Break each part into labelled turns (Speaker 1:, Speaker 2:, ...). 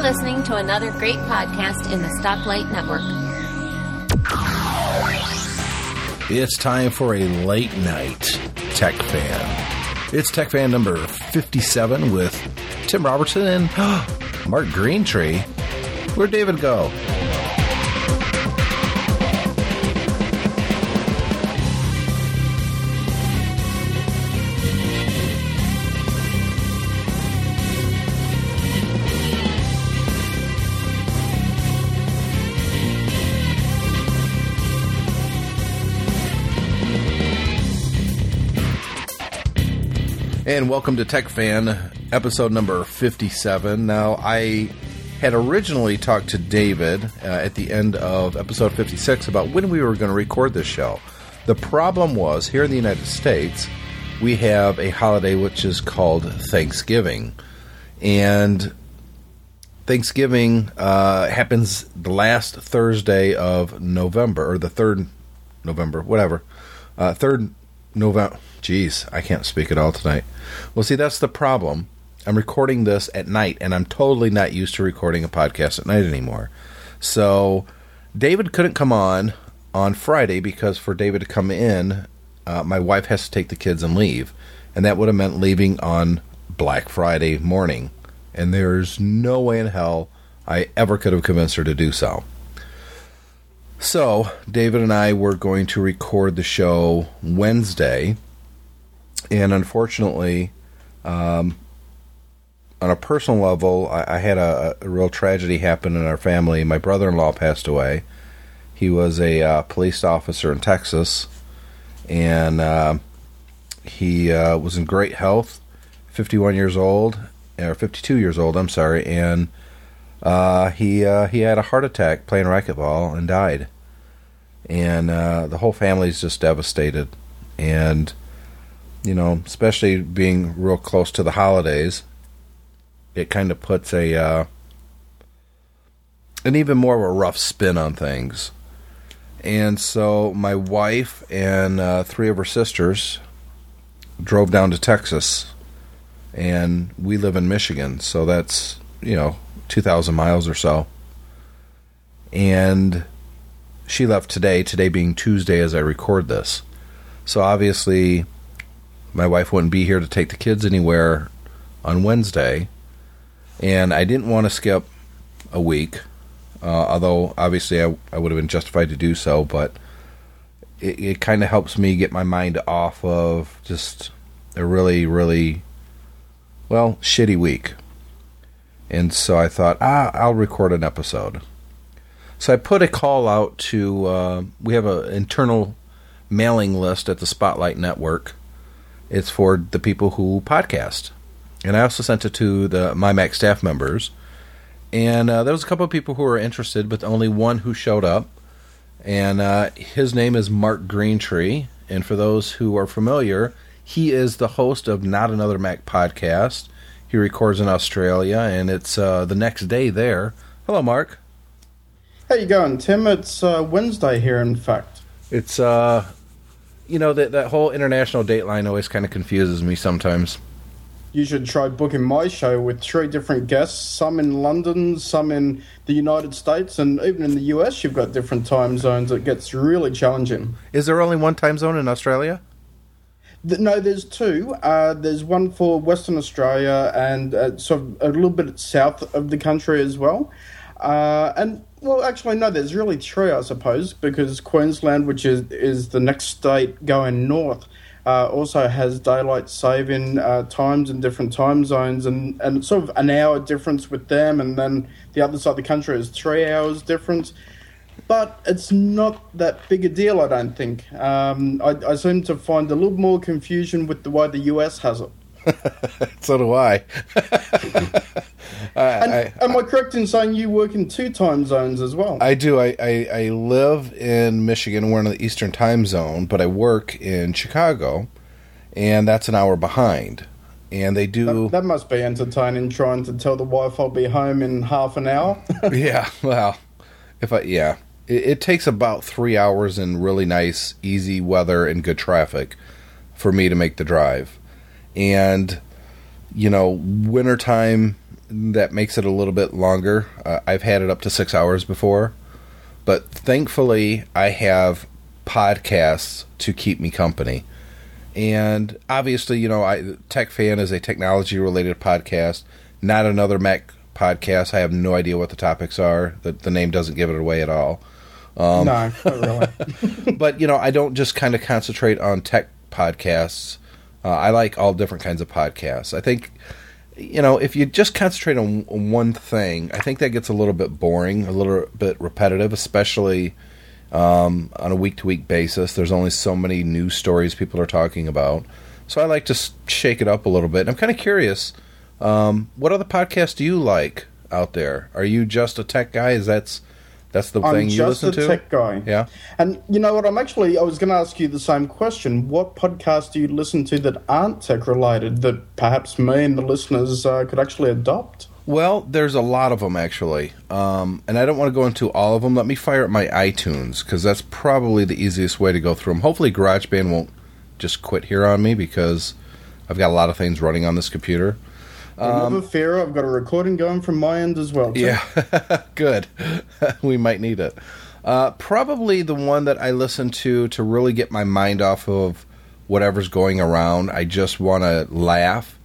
Speaker 1: You're listening to another great podcast in the Stoplight Network.
Speaker 2: It's time for a late night Tech Fan. It's Tech Fan number 57 with Tim Robertson and Mark Greentree. Where'd David go? And welcome to Tech Fan, episode number 57. Now, I had originally talked to David uh, at the end of episode 56 about when we were going to record this show. The problem was, here in the United States, we have a holiday which is called Thanksgiving. And Thanksgiving uh, happens the last Thursday of November, or the third November, whatever. Uh, third November. Jeez, I can't speak at all tonight. Well, see, that's the problem. I'm recording this at night, and I'm totally not used to recording a podcast at night anymore. So, David couldn't come on on Friday because for David to come in, uh, my wife has to take the kids and leave. And that would have meant leaving on Black Friday morning. And there's no way in hell I ever could have convinced her to do so. So, David and I were going to record the show Wednesday and unfortunately, um, on a personal level, I, I had a, a, real tragedy happen in our family. My brother-in-law passed away. He was a uh, police officer in Texas, and uh, he uh, was in great health. Fifty-one years old, or fifty-two years old. I'm sorry, and uh, he uh, he had a heart attack playing racquetball and died. And uh, the whole family's just devastated. And you know, especially being real close to the holidays, it kind of puts a uh, an even more of a rough spin on things. And so my wife and uh, three of her sisters drove down to Texas, and we live in Michigan, so that's you know two thousand miles or so. And she left today, today being Tuesday as I record this. So obviously my wife wouldn't be here to take the kids anywhere on Wednesday, and I didn't want to skip a week, uh, although obviously I, I would have been justified to do so, but it, it kind of helps me get my mind off of just a really, really, well, shitty week. And so I thought, ah, I'll record an episode. So I put a call out to, uh, we have an internal mailing list at the Spotlight Network it's for the people who podcast. And I also sent it to the MyMac staff members. And uh, there was a couple of people who were interested, but only one who showed up. And uh, his name is Mark Greentree. And for those who are familiar, he is the host of Not Another Mac podcast. He records in Australia, and it's uh, the next day there. Hello, Mark.
Speaker 3: How you going, Tim? It's uh, Wednesday here, in fact.
Speaker 2: It's uh, you know that that whole international date line always kind of confuses me sometimes.
Speaker 3: You should try booking my show with three different guests, some in London, some in the United States, and even in the US. You've got different time zones. It gets really challenging.
Speaker 2: Is there only one time zone in Australia?
Speaker 3: No, there's two. Uh, there's one for Western Australia and uh, sort of a little bit south of the country as well. Uh, and well, actually, no. There's really true, I suppose, because Queensland, which is is the next state going north, uh, also has daylight saving uh, times in different time zones, and and sort of an hour difference with them, and then the other side of the country is three hours difference. But it's not that big a deal, I don't think. Um, I, I seem to find a little more confusion with the way the US has it.
Speaker 2: so do I.
Speaker 3: I, and, I, am I correct in saying you work in two time zones as well?
Speaker 2: I do. I, I, I live in Michigan. We're in the Eastern time zone, but I work in Chicago, and that's an hour behind. And they do.
Speaker 3: That, that must be entertaining trying to tell the wife I'll be home in half an hour.
Speaker 2: yeah, well, if I, yeah. It, it takes about three hours in really nice, easy weather and good traffic for me to make the drive. And, you know, wintertime that makes it a little bit longer. Uh, I've had it up to six hours before, but thankfully I have podcasts to keep me company. And obviously, you know, I Tech Fan is a technology related podcast, not another Mac podcast. I have no idea what the topics are. The, the name doesn't give it away at all.
Speaker 3: Um, no, not really.
Speaker 2: but you know, I don't just kind of concentrate on tech podcasts. Uh, I like all different kinds of podcasts. I think, you know, if you just concentrate on, on one thing, I think that gets a little bit boring, a little bit repetitive, especially um, on a week to week basis. There's only so many news stories people are talking about. So I like to shake it up a little bit. And I'm kind of curious um, what other podcasts do you like out there? Are you just a tech guy? Is that's that's the
Speaker 3: I'm
Speaker 2: thing you listen
Speaker 3: to? I'm just a tech guy.
Speaker 2: Yeah.
Speaker 3: And you know what? I'm actually I was going to ask you the same question. What podcasts do you listen to that aren't tech related that perhaps me and the listeners uh, could actually adopt?
Speaker 2: Well, there's a lot of them actually, um, and I don't want to go into all of them. Let me fire up my iTunes because that's probably the easiest way to go through them. Hopefully, GarageBand won't just quit here on me because I've got a lot of things running on this computer.
Speaker 3: Um, fear, I've got a recording going from my end as well. Too.
Speaker 2: Yeah, good. we might need it. Uh, probably the one that I listen to to really get my mind off of whatever's going around. I just want to laugh.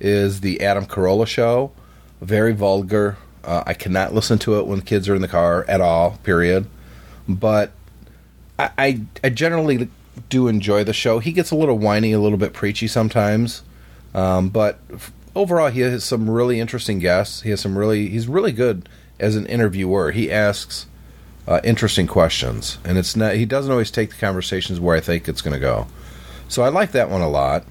Speaker 2: Is the Adam Carolla show? Very vulgar. Uh, I cannot listen to it when the kids are in the car at all. Period. But I, I, I generally do enjoy the show. He gets a little whiny, a little bit preachy sometimes. Um, but overall, he has some really interesting guests. He has some really he's really good as an interviewer. He asks uh, interesting questions, and it's not he doesn't always take the conversations where I think it's going to go. So I like that one a lot.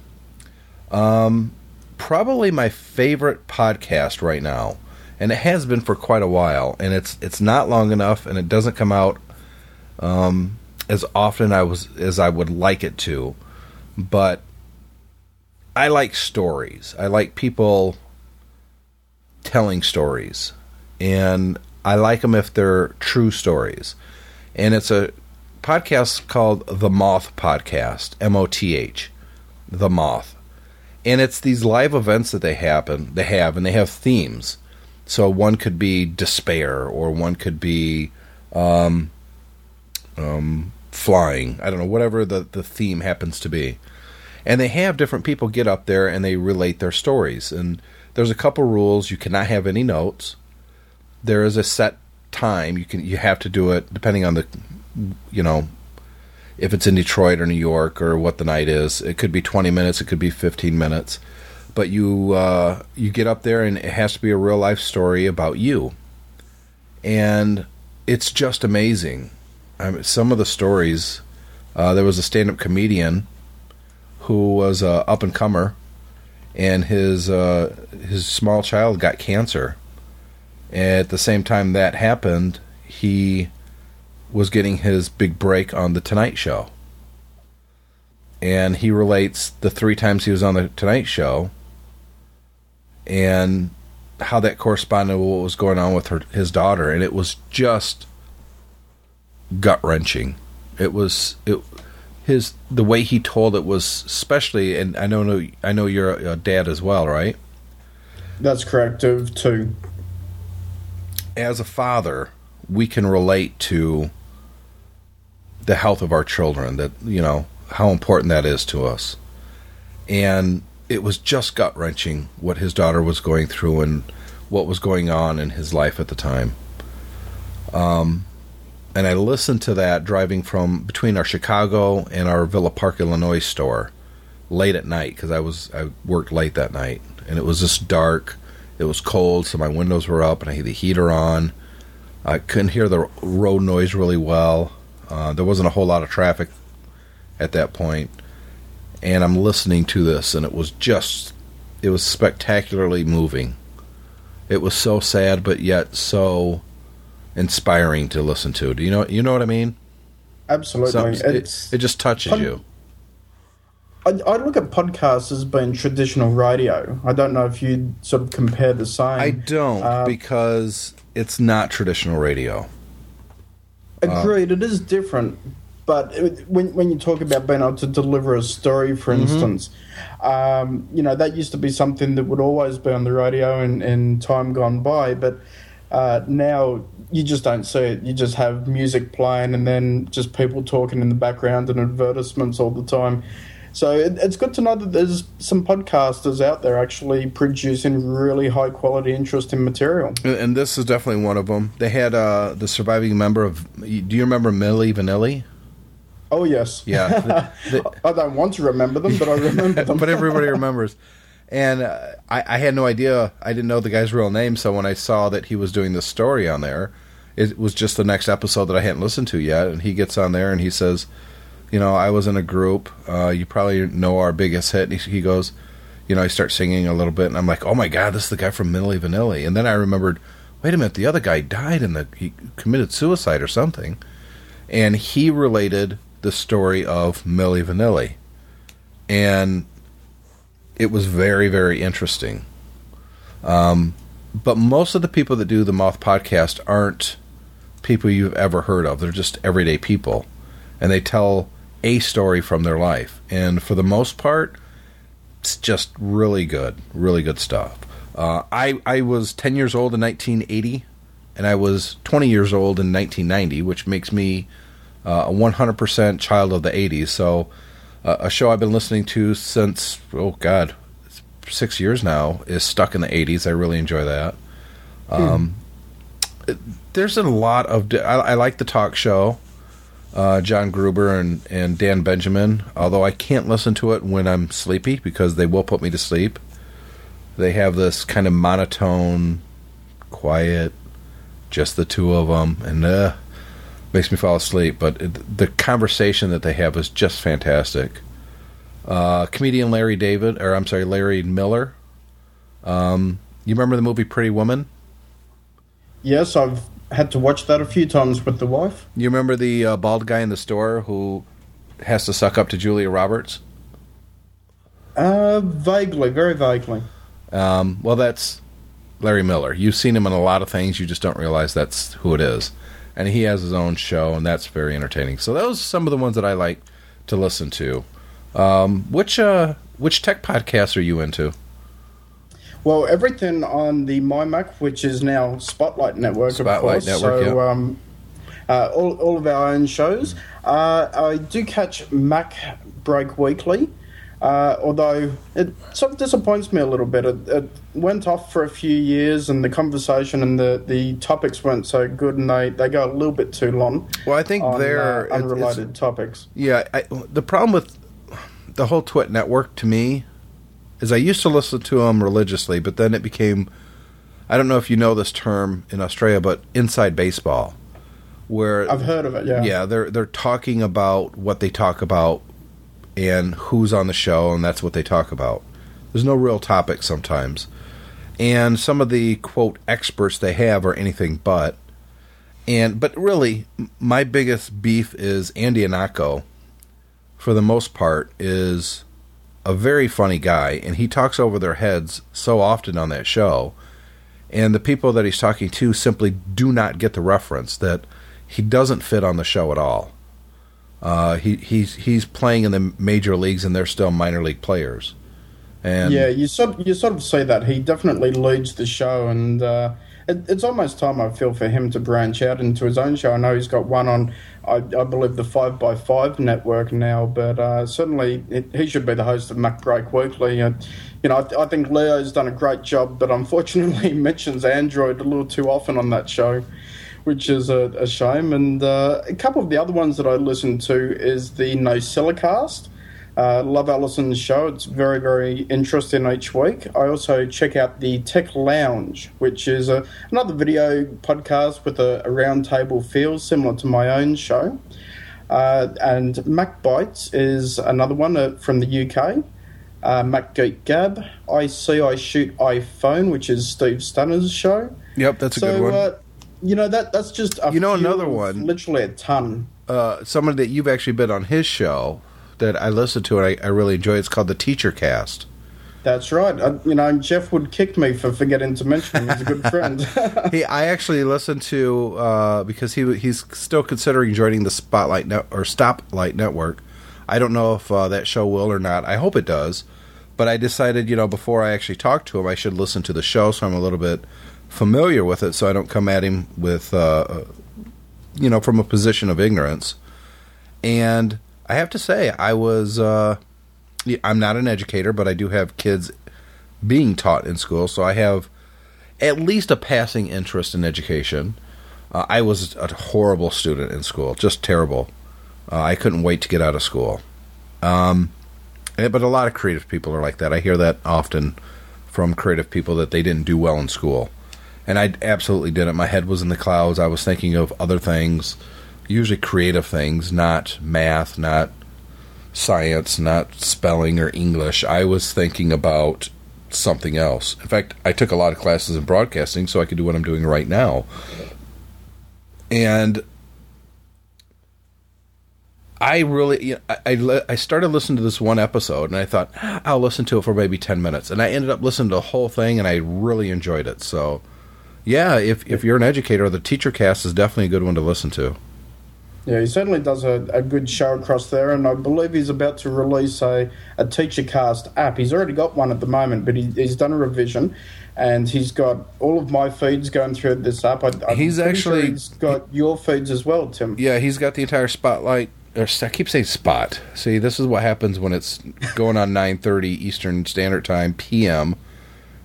Speaker 2: Um, probably my favorite podcast right now, and it has been for quite a while, and it's it's not long enough, and it doesn't come out um, as often I was as I would like it to, but I like stories. I like people telling stories, and I like them if they're true stories. And it's a podcast called The Moth Podcast, M O T H, The Moth, and it's these live events that they happen they have, and they have themes. So one could be despair, or one could be um, um, flying. I don't know, whatever the the theme happens to be and they have different people get up there and they relate their stories. And there's a couple rules. You cannot have any notes. There is a set time. You can you have to do it depending on the you know if it's in Detroit or New York or what the night is. It could be 20 minutes. It could be 15 minutes. But you uh, you get up there and it has to be a real life story about you. And it's just amazing. I mean, some of the stories uh, there was a stand-up comedian who was a up and comer, and his uh, his small child got cancer. At the same time that happened, he was getting his big break on the Tonight Show. And he relates the three times he was on the Tonight Show and how that corresponded with what was going on with her, his daughter. And it was just gut wrenching. It was it his the way he told it was especially, and I know I know you're a dad as well, right?
Speaker 3: That's correct. Of two.
Speaker 2: As a father, we can relate to the health of our children. That you know how important that is to us, and it was just gut wrenching what his daughter was going through and what was going on in his life at the time. Um, and I listened to that driving from between our Chicago and our Villa Park, Illinois store late at night because I was I worked late that night and it was just dark. It was cold, so my windows were up and I had the heater on. I couldn't hear the road noise really well. Uh, there wasn't a whole lot of traffic at that point, and I'm listening to this, and it was just it was spectacularly moving. It was so sad, but yet so inspiring to listen to. Do you know you know what I mean?
Speaker 3: Absolutely.
Speaker 2: It, it, just touches pod- you.
Speaker 3: I, I, look at podcasts as being traditional radio. I don't know if you'd sort of compare the same.
Speaker 2: I don't uh, because it's not traditional radio.
Speaker 3: Agreed. Uh, it is different, But it, when when you talk about being able to deliver a story, for
Speaker 2: Mm-hmm.
Speaker 3: instance, um, you know that used to be something that would always be on the radio in, in time gone by, but uh, now you just don't see it. You just have music playing and then just people talking in the background and advertisements all the time. So it, it's good to know that there's some podcasters out there actually producing really high quality, interesting material.
Speaker 2: And- And this is definitely one of them. They had uh, the surviving member of. Do you remember Milli Vanilli?
Speaker 3: Oh yes,
Speaker 2: Yeah. The- the-
Speaker 3: I don't want to remember them, but I remember them.
Speaker 2: but everybody remembers. And uh, I, I had no idea. I didn't know the guy's real name. So when I saw that he was doing this story on there, it was just the next episode that I hadn't listened to yet. And he gets on there and he says, "You know, I was in a group. Uh, you probably know our biggest hit." And he, he goes, "You know, I start singing a little bit, and I'm like, oh my god, this is the guy from Milli Vanilli." And then I remembered, wait a minute, the other guy died and he committed suicide or something, and he related the story of Milli Vanilli, and it was very very interesting um, but most of the people that do the moth podcast aren't people you've ever heard of. They're just everyday people. And they tell a story from their life. And for the most part it's just really good really good stuff. Uh, I, I was 10 years old in 1980 and i was 20 years old in 1990 which makes me uh, a 100% child of the 80s so uh, a show I've been listening to since oh god, six years now is stuck in the '80s. I really enjoy that. Um, it- there's a lot of I, I like the talk show, uh, John Gruber and and Dan Benjamin. Although I can't listen to it when I'm sleepy because they will put me to sleep. They have this kind of monotone, quiet, just the two of them, and uh, makes me fall asleep. But it, the conversation that they have is just fantastic. Uh, comedian Larry David, or I'm sorry, Larry Miller. Um, you remember the movie Pretty Woman?
Speaker 3: yes, I've had to watch that a few times with the wife.
Speaker 2: You remember the uh, bald guy in the store who has to suck up to Julia Roberts?
Speaker 3: Uh, vaguely, very vaguely.
Speaker 2: Um, well, that's Larry Miller. You've seen him in a lot of things. You just don't realize that's who it is. And he has his own show, and that's very entertaining. So those are some of the ones that I like to listen to. Um, which uh, which tech podcasts are you into?
Speaker 3: Well, everything on the MyMac, which is now Spotlight Network,
Speaker 2: Spotlight
Speaker 3: of course.
Speaker 2: Network,
Speaker 3: so,
Speaker 2: yeah.
Speaker 3: um, uh, all, all of our own shows. Uh, I do catch Mac Break Weekly, uh, although it sort of disappoints me a little bit. It, it went off for a few years, and the conversation and the, the topics weren't so good, and they, they go a little bit too long.
Speaker 2: Well, I think
Speaker 3: on,
Speaker 2: they're
Speaker 3: uh, unrelated topics.
Speaker 2: Yeah, I, the problem with the whole Twit network to me is I used to listen to them religiously, but then it became I don't know if you know this term in Australia, but inside baseball, where
Speaker 3: I've heard of it. Yeah.
Speaker 2: yeah they're they're talking about what they talk about and who's on the show, and that's what they talk about. There's no real topic sometimes, and some of the quote experts they have are anything but. And but really, my biggest beef is Andy Ihnatko. For the most part, is a very funny guy, and he talks over their heads so often on that show. And the people that he's talking to simply do not get the reference that he doesn't fit on the show at all. Uh, he he's he's playing in the major leagues, and they're still minor league players. And
Speaker 3: yeah, you sort you sort of see that he definitely leads the show, and uh, it, it's almost time I feel for him to branch out into his own show. I know he's got one on, I, I believe, the Five by Five network now, but uh, certainly it, he should be the host of Mac Break Weekly. Uh, you know, I, I think Leo's done a great job, but unfortunately, he mentions Android a little too often on that show. Which is a, a shame, and uh, a couple of the other ones that I listen to is the NosillaCast. Uh, love Allison's show. It's very, very interesting each week. I also check out the Tech Lounge, which is a, another video podcast with a, a round table feel similar to my own show. Uh, and Mac Bites is another one uh, from the UK. Uh, Mac Geek Gab. I See I Shoot iPhone, which is Steve Stunner's show.
Speaker 2: yep, that's a
Speaker 3: so,
Speaker 2: good one.
Speaker 3: Uh, you know, that that's just a
Speaker 2: You know another one?
Speaker 3: Literally a ton.
Speaker 2: uh, somebody that you've actually been on his show that I listened to and I, I really enjoy. It's called the Teacher Cast,
Speaker 3: That's right. Uh, you know, Jeff would kick me for forgetting to mention him. He's a good friend.
Speaker 2: he, I actually listened to uh, because he he's still considering joining the Spotlight net, or Stoplight Network. I don't know if uh, that show will or not. I hope it does. But I decided, you know, before I actually talk to him, I should listen to the show so I'm a little bit familiar with it, so I don't come at him with, uh, you know, from a position of ignorance. And I have to say, I was. Uh, I'm not an educator, but I do have kids being taught in school, so I have at least a passing interest in education. Uh, I was a horrible student in school, just terrible. Uh, I couldn't wait to get out of school. Um, eh, but a lot of creative people are like that. I hear that often from creative people that they didn't do well in school. And I absolutely didn't. My head was in the clouds. I was thinking of other things, usually creative things, not math, not science, not spelling or English. I was thinking about something else. In fact, I took a lot of classes in broadcasting so I could do what I'm doing right now. And I really, you know, I, I, I started listening to this one episode and I thought, ah, I'll listen to it for maybe 10 minutes. And I ended up listening to the whole thing and I really enjoyed it. So, yeah, if, if you're an educator, the teacher cast is definitely a good one to listen to.
Speaker 3: Yeah, he certainly does a, a good show across there, and I believe he's about to release a, a TeacherCast app. He's already got one at the moment, but he, he's done a revision, and he's got all of my feeds going through this app. I,
Speaker 2: he's actually
Speaker 3: sure he's got your feeds as well, Tim.
Speaker 2: Yeah, he's got the entire spotlight. Or I keep saying spot. See, this is what happens when it's going on nine thirty Eastern Standard Time PM,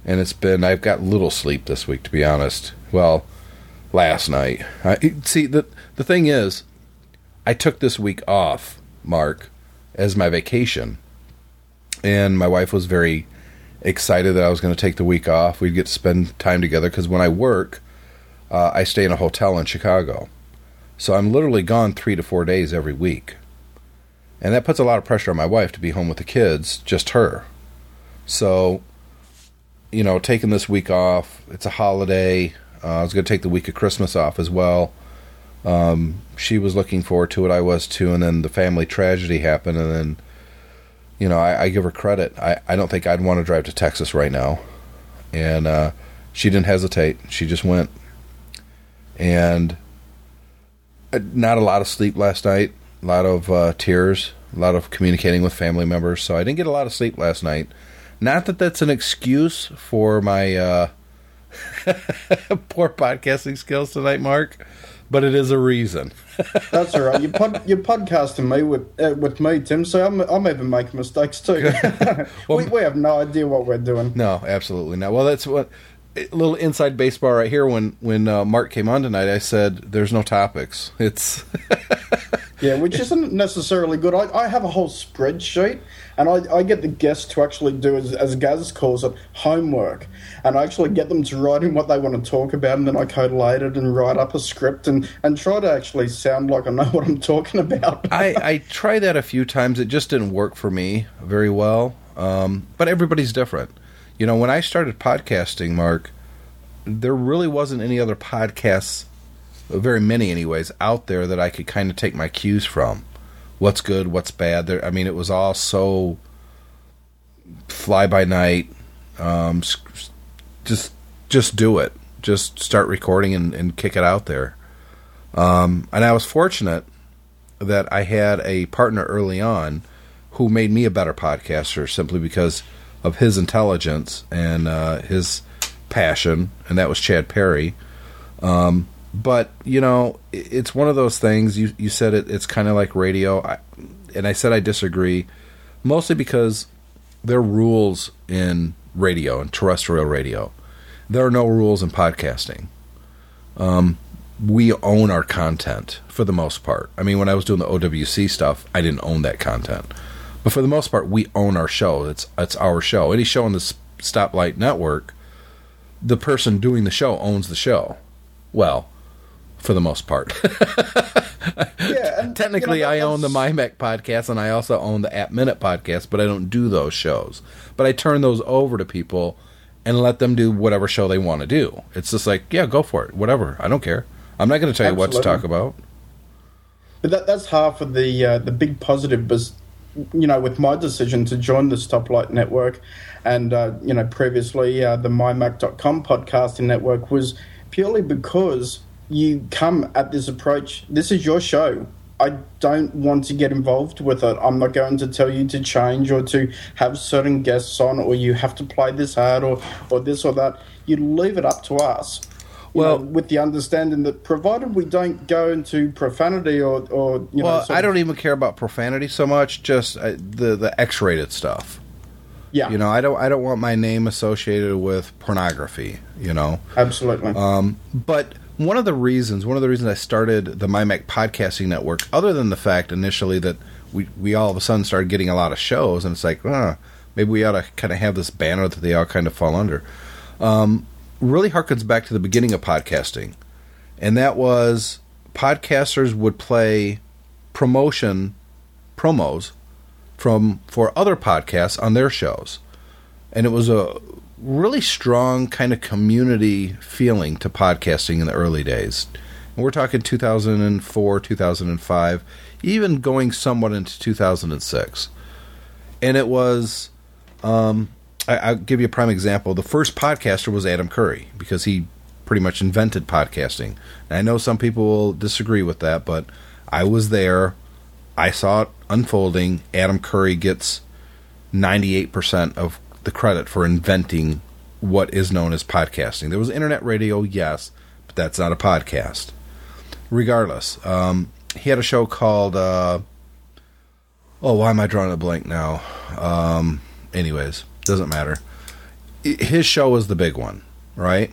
Speaker 2: and it's been. I've got little sleep this week, to be honest. Well, last night. I, see the the thing is, I took this week off, Mark, as my vacation, and my wife was very excited that I was going to take the week off. We'd get to spend time together because when I work, uh, I stay in a hotel in Chicago. So I'm literally gone three to four days every week. And that puts a lot of pressure on my wife to be home with the kids, just her. So, you know, taking this week off, it's a holiday. Uh, I was going to take the week of Christmas off as well. Um, she was looking forward to it, I was too, and then the family tragedy happened, and then, you know, I, I give her credit. I, I don't think I'd want to drive to Texas right now. And uh, she didn't hesitate, she just went. And not a lot of sleep last night, a lot of uh, tears, a lot of communicating with family members. So I didn't get a lot of sleep last night. Not that that's an excuse for my uh, poor podcasting skills tonight, Mark, but it is a reason.
Speaker 3: that's all right. You pod, you're podcasting me with uh, with me, Tim. So I'm I'm even making mistakes too. well, we, we have no idea what we're doing.
Speaker 2: No, absolutely not. Well, that's what a little inside baseball right here. When when uh, Mark came on tonight, I said there's no topics. It's
Speaker 3: yeah, which isn't necessarily good. I, I have a whole spreadsheet, and I, I get the guests to actually do as, as Gaz calls it homework, and I actually get them to write in what they want to talk about, and then I collate it and write up a script and and try to actually sound like I know what I'm talking about.
Speaker 2: I I tried that a few times. It just didn't work for me very well. Um, but everybody's different. You know, when I started podcasting, Mark, there really wasn't any other podcasts, very many anyways, out there that I could kind of take my cues from. What's good, what's bad. There, I mean, it was all so fly by night. Um, just, just do it. Just start recording and, and kick it out there. Um, and I was fortunate that I had a partner early on who made me a better podcaster simply because of his intelligence and uh, his passion, and that was Chad Perry. Um, but you know, it's one of those things. You you said it. It's kind of like radio, I, and I said I disagree, mostly because there are rules in radio and terrestrial radio. There are no rules in podcasting. Um, we own our content for the most part. I mean, when I was doing the OWC stuff, I didn't own that content. But for the most part, we own our show. It's it's our show. Any show on the Stoplight Network, the person doing the show owns the show. Well, for the most part.
Speaker 3: yeah, and,
Speaker 2: technically,
Speaker 3: you know,
Speaker 2: I own the MyMac podcast and I also own the App Minute podcast, but I don't do those shows. But I turn those over to people and let them do whatever show they want to do. It's just like, yeah, go for it, whatever. I don't care. I'm not going to tell Absolutely. you what to talk about.
Speaker 3: But that, that's half of the uh, the big positive was you know, with my decision to join the Stoplight Network, and uh, you know, previously uh, the MyMac.com podcasting network was purely because you come at this approach. This is your show. I don't want to get involved with it. I'm not going to tell you to change or to have certain guests on, or you have to play this ad or or this or that. You leave it up to us.
Speaker 2: Well-
Speaker 3: know, with the understanding that provided we don't go into profanity or, or you know,
Speaker 2: Well,
Speaker 3: sort
Speaker 2: I don't even care about profanity so much, just uh, the the X-rated stuff.
Speaker 3: yeah,
Speaker 2: You know, I don't I don't want my name associated with pornography. You know,
Speaker 3: absolutely.
Speaker 2: Um, but one of the reasons, one of the reasons I started the MyMac podcasting network, other than the fact initially that we we all of a sudden started getting a lot of shows, and it's like, uh, maybe we ought to kind of have this banner that they all kind of fall under. Um, really harkens back to the beginning of podcasting, and that was podcasters would play promotion promos from for other podcasts on their shows and it was a really strong kind of community feeling to podcasting in the early days. And we're talking 2004, 2005, even going somewhat into 2006. And it was, um, I, I'll give you a prime example. The first podcaster was Adam Curry because he pretty much invented podcasting. And I know some people will disagree with that, but I was there. I saw it unfolding. Adam Curry gets 98% of the credit for inventing what is known as podcasting. There was internet radio, yes, but that's not a podcast. Regardless, um, he had a show called, uh, oh, why am I drawing a blank now? Um, anyways, doesn't matter. His show was the big one, right?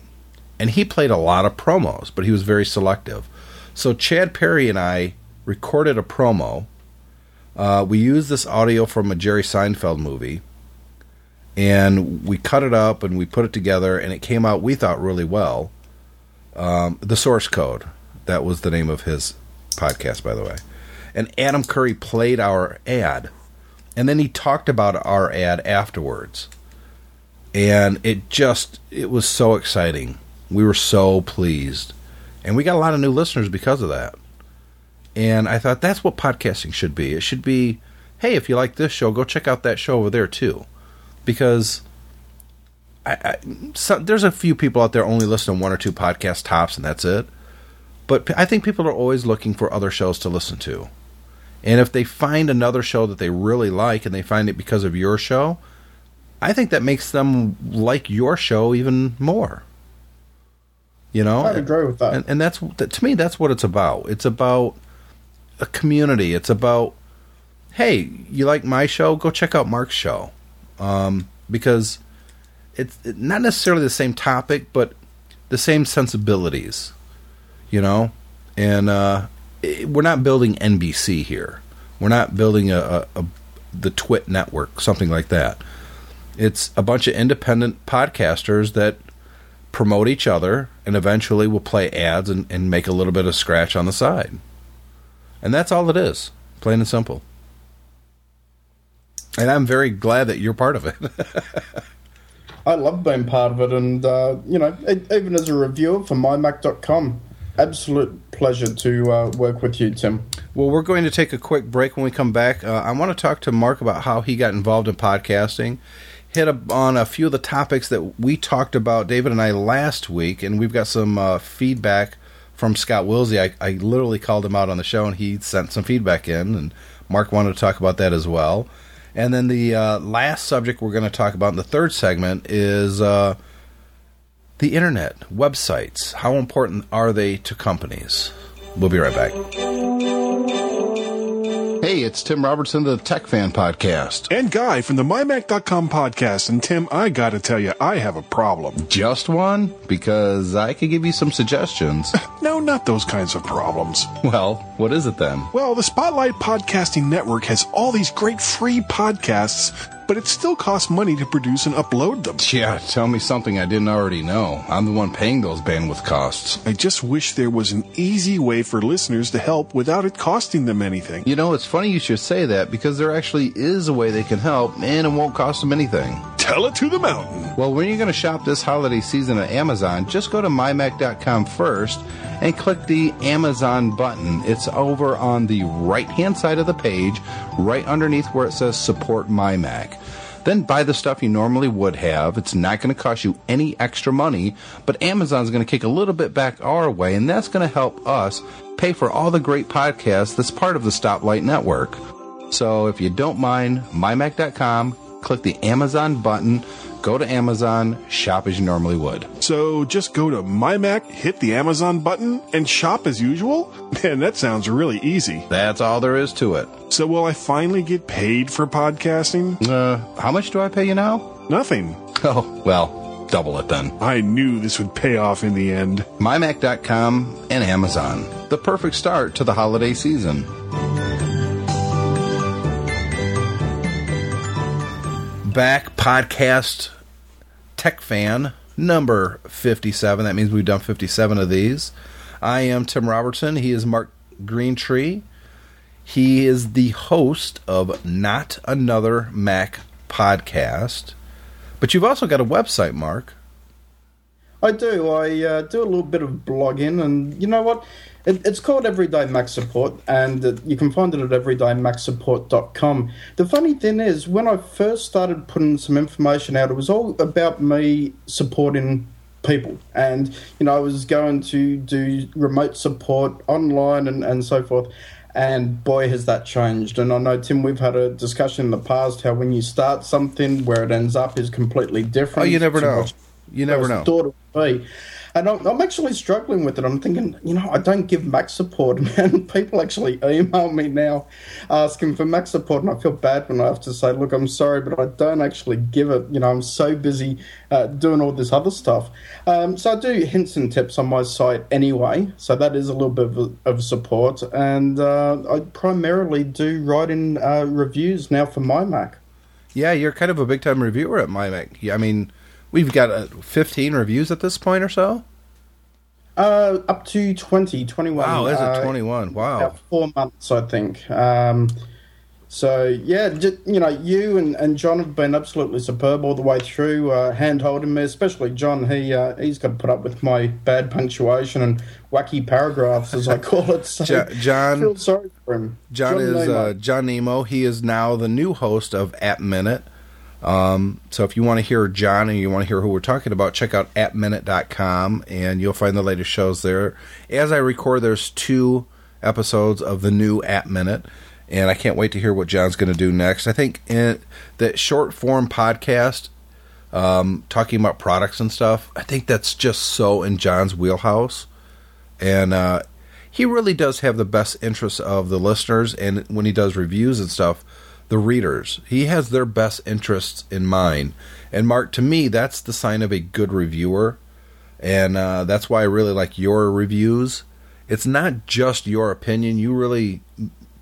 Speaker 2: And he played a lot of promos, but he was very selective. So Chad Perry and I recorded a promo. Uh, we used this audio from a Jerry Seinfeld movie and we cut it up and we put it together and it came out we thought really well. Um, the source code that was the name of his podcast by the way. And adam curry played our ad and then he talked about our ad afterwards. And it just it was so exciting. We were so pleased. And we got a lot of new listeners because of that. And i thought that's what podcasting should be. It should be hey if you like this show go check out that show over there too because I, I so, there's a few people out there only listen to one or two podcast tops and that's it. But I think people are always looking for other shows to listen to. And if they find another show that they really like and they find it because of your show, I think that makes them like your show even more. You know?
Speaker 3: I agree with that.
Speaker 2: And, and that's to me that's what it's about. It's about a community. It's about hey, you like my show? Go check out Mark's show um, because it's it- not necessarily the same topic, but the same sensibilities, you know. And uh, it, we're not building NBC here. We're not building a, a, a the Twit network, something like that. It's a bunch of independent podcasters that promote each other and eventually will play ads and, and make a little bit of scratch on the side. And that's all it is, plain and simple. And I'm very glad that you're part of it.
Speaker 3: I love being part of it, and uh, you know, even as a reviewer for mymac.com, absolute pleasure to uh, work with you, Tim.
Speaker 2: well, we're going to take a quick break when we come back. Uh, I want to talk to Mark about how he got involved in podcasting, hit up on a few of the topics that we talked about, David and I, last week, and we've got some uh, feedback from Scott Wilsey. I, I literally called him out on the show, and he sent some feedback in, and Mark wanted to talk about that as well. And then the uh, last subject we're going to talk about in the third segment is uh, the internet, websites. How important are they to companies? We'll be right back. It's Tim Robertson of the Tech Fan Podcast.
Speaker 4: And Guy from the MyMac.com podcast. And Tim, I gotta tell you, I have a problem.
Speaker 2: Just one? Because I could give you some suggestions.
Speaker 4: No, not those kinds of problems.
Speaker 2: well, what is it then?
Speaker 4: Well, the Spotlight Podcasting Network has all these great free podcasts, but it still costs money to produce and upload them.
Speaker 2: Yeah, tell me something I didn't already know. I'm the one paying those bandwidth costs.
Speaker 4: I just wish there was an easy way for listeners to help without it costing them anything.
Speaker 2: You know, it's funny you should say that because there actually is a way they can help and it won't cost them anything.
Speaker 4: Tell it to the mountain.
Speaker 2: Well, when you're going to shop this holiday season at Amazon, just go to mymac.com first and click the Amazon button. It's over on the right hand side of the page, right underneath where it says support MyMac. Then buy the stuff you normally would have. It's not going to cost you any extra money, but Amazon's going to kick a little bit back our way, and that's going to help us pay for all the great podcasts that's part of the Stoplight Network. So if you don't mind, mymac.com, click the Amazon button, go to Amazon, shop as you normally would.
Speaker 4: So just go to my Mac, hit the Amazon button, and shop as usual? Man, that sounds really easy.
Speaker 2: That's all there is to it.
Speaker 4: So will I finally get paid for podcasting?
Speaker 2: Uh, how much do I pay you now?
Speaker 4: Nothing.
Speaker 2: Oh, well, double it then.
Speaker 4: I knew this would pay off in the end.
Speaker 2: MyMac.com and Amazon. The perfect start to the holiday season. Back podcast tech fan number 57. That means we've done 57 of these. I am Tim Robertson. He is Mark Greentree. He is the host of Not Another Mac podcast. But you've also got a website, Mark.
Speaker 3: I do. I uh, do a little bit of blogging, and you know what? It, it's called Everyday Mac Support, and uh, you can find it at everydayMacSupport.com. The funny thing is, when I first started putting some information out, it was all about me supporting people, and you know, I was going to do remote support online and, and so forth. And boy, has that changed. And I know, Tim, we've had a discussion in the past how when you start something, where it ends up is completely different.
Speaker 2: Oh, you never know.
Speaker 3: what
Speaker 2: You never know.
Speaker 3: Thought it would be. And I'm, I'm actually struggling with it. I'm thinking, you know, I don't give Mac support, man. People actually email me now asking for Mac support, and I feel bad when I have to say, look, I'm sorry, but I don't actually give it. You know, I'm so busy uh, doing all this other stuff. Um, so I do hints and tips on my site anyway. So that is a little bit of, of support. And uh, I primarily do writing uh, reviews now for my Mac.
Speaker 2: Yeah, you're kind of a big time reviewer at MyMac. Yeah, I mean, we've got uh, 15 reviews at this point or so.
Speaker 3: Uh, up to 20, 21.
Speaker 2: Wow, is it 21? Wow.
Speaker 3: about four months, I think. Um, so yeah, j- you know, you and, and John have been absolutely superb all the way through, uh, hand holding me. Especially John, he uh, he's got to put up with my bad punctuation and wacky paragraphs, as I call it. So
Speaker 2: Jo- John-
Speaker 3: I feel sorry for him.
Speaker 2: John, is
Speaker 3: Nemo.
Speaker 2: uh, John Nemo. He is now the new host of App Minute. Um, so if you want to hear John and you want to hear who we're talking about, check out appminute.com and you'll find the latest shows there. As I record, there's two episodes of the new App Minute, and I can't wait to hear what John's going to do next. I think in that short form podcast, um, talking about products and stuff, I think that's just so in John's wheelhouse. And uh, he really does have the best interests of the listeners, and when he does reviews and stuff, the readers. He has their best interests in mind. And Mark, to me, that's the sign of a good reviewer, and uh, that's why I really like your reviews. It's not just your opinion; you really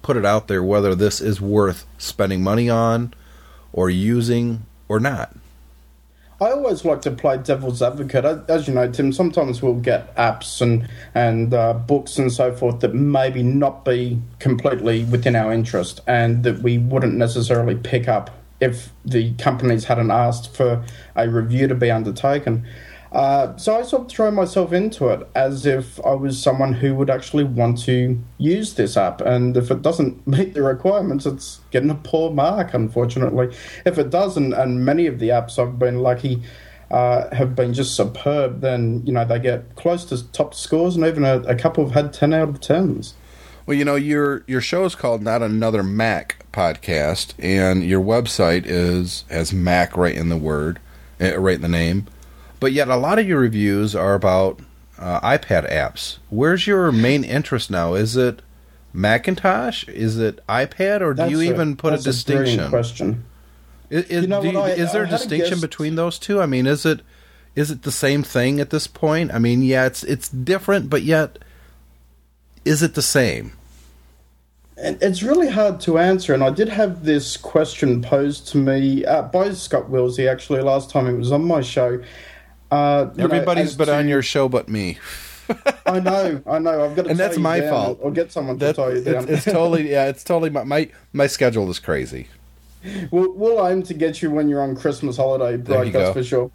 Speaker 2: put it out there whether this is worth spending money on, or using, or not.
Speaker 3: I always like to play devil's advocate. As- you know, Tim, sometimes we'll get apps and and uh, books and so forth that maybe not be completely within our interest, and that we wouldn't necessarily pick up if the companies hadn't asked for a review to be undertaken. Uh, so I sort of throw myself into it as if I was someone who would actually want to use this app, and if it doesn't meet the requirements, it's getting a poor mark. Unfortunately, if it doesn't, and many of the apps I've been lucky uh, have been just superb, then you know they get close to top scores, and even a, a couple have had ten out of tens.
Speaker 2: Well, you know your your show is called Not Another Mac podcast, and your website is has Mac right in the word, eh, right in the name. But yet, a lot of your reviews are about uh, iPad apps. Where's your main interest now? Is it Macintosh? Is it iPad, or do
Speaker 3: That's
Speaker 2: you even put a distinction?
Speaker 3: question.
Speaker 2: Is, is,
Speaker 3: You know what, I-
Speaker 2: is there
Speaker 3: I
Speaker 2: a
Speaker 3: a
Speaker 2: distinction between those two? I mean, is it is it the same thing at this point? I mean, yeah, it's it's different, but yet is it the same?
Speaker 3: And It's really hard to answer, and I did have this question posed to me uh, by Scott Wilsey actually last time he was on my show. Uh, you know,
Speaker 2: Everybody's
Speaker 3: as
Speaker 2: been
Speaker 3: to-
Speaker 2: on your show but me.
Speaker 3: I know, I know. I've got to
Speaker 2: and that's my
Speaker 3: down
Speaker 2: fault.
Speaker 3: or get someone to
Speaker 2: That-
Speaker 3: tie you down.
Speaker 2: it's, it's totally yeah. It's totally my, my my schedule is crazy.
Speaker 3: we'll, we'll aim to get you when you're on Christmas holiday break, that's go. for sure.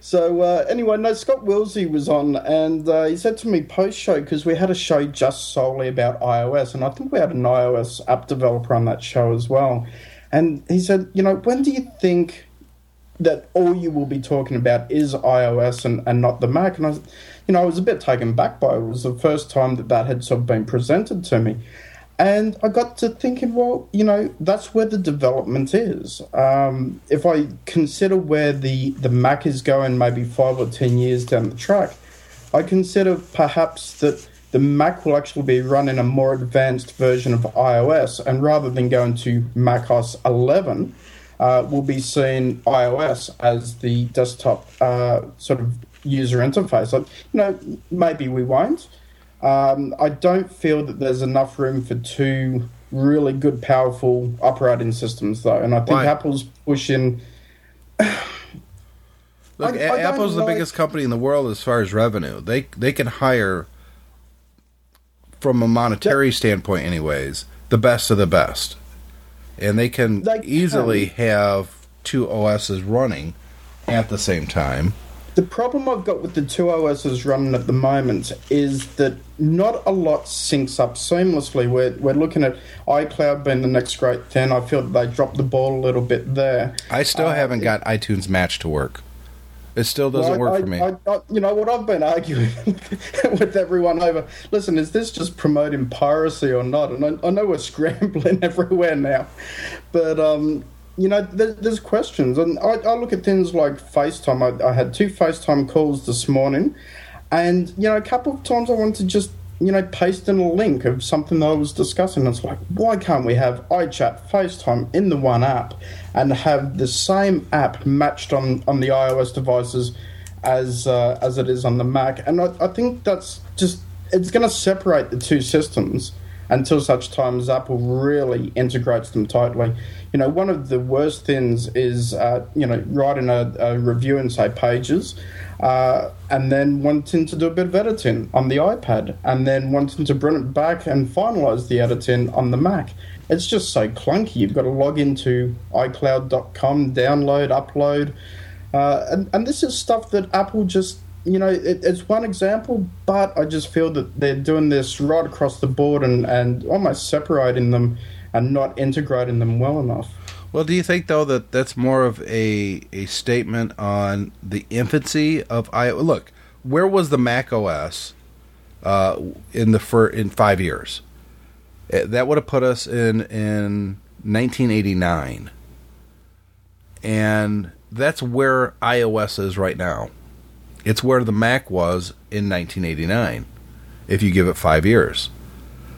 Speaker 3: So uh, anyway, no, Scott Wilsey was on, and uh, he said to me post show because we had a show just solely about iOS, and I think we had an iOS app developer on that show as well. And he said, you know, when do you think that all you will be talking about is iOS and, and not the Mac? And I, you know, I was a bit taken back by it. It was the first time that that had sort of been presented to me. And I got to thinking, well, you know, that's where the development is. Um, if I consider where the, the Mac is going, maybe five or ten years down the track, I consider perhaps that the Mac will actually be running a more advanced version of iOS, and rather than going to Mac OS 11, uh, we'll be seeing iOS as the desktop uh, sort of user interface. Like, you know, maybe we won't. Um, I don't feel that there's enough room for two really good, powerful operating systems, though. And I think Why? Apple's pushing.
Speaker 2: Look, I, I Apple's the biggest company in the world as far as revenue. They they can hire, from a monetary standpoint, anyways, the best of the best, and they can they easily can. have two OSs running at the same time.
Speaker 3: The problem I've got with the two OSs running at the moment is that not a lot syncs up seamlessly. We're, we're looking at iCloud being the next great thing. I feel they dropped the ball a little bit there.
Speaker 2: I still uh, haven't got iTunes Match to work. It still doesn't well, work
Speaker 3: I,
Speaker 2: for me.
Speaker 3: I, I, you know what I've been arguing with everyone over. Listen, is this just promoting piracy or not? And I, know we're scrambling everywhere now, but um, you know, there's questions, and I, I, look at things like FaceTime. I, I, had two FaceTime calls this morning, and you know, a couple of times I wanted to just you know paste in a link of something that I was discussing. It's like, why can't we have iChat, FaceTime in the one app, and have the same app matched on on the iOS devices as uh, as it is on the Mac? And I, I think that's just it's going to separate the two systems until such time as Apple really integrates them tightly. You know, one of the worst things is, uh, you know, writing a, a, review in, say, Pages, uh, and then wanting to do a bit of editing on the iPad, and then wanting to bring it back and finalize the editing on the Mac. It's just so clunky. You've got to log into iCloud.com, download, upload. Uh, and, and this is stuff that Apple just you know, it, it's one example, but I just feel that they're doing this right across the board and, and almost separating them and not integrating them well enough.
Speaker 2: Well, do you think though that that's more of a a statement on the infancy of I? Look, where was the Mac OS uh, in the fir- in five years? Eh, that would have put us in in 1989, and that's where iOS is right now. It's where the Mac was in 1989, if you give it five years.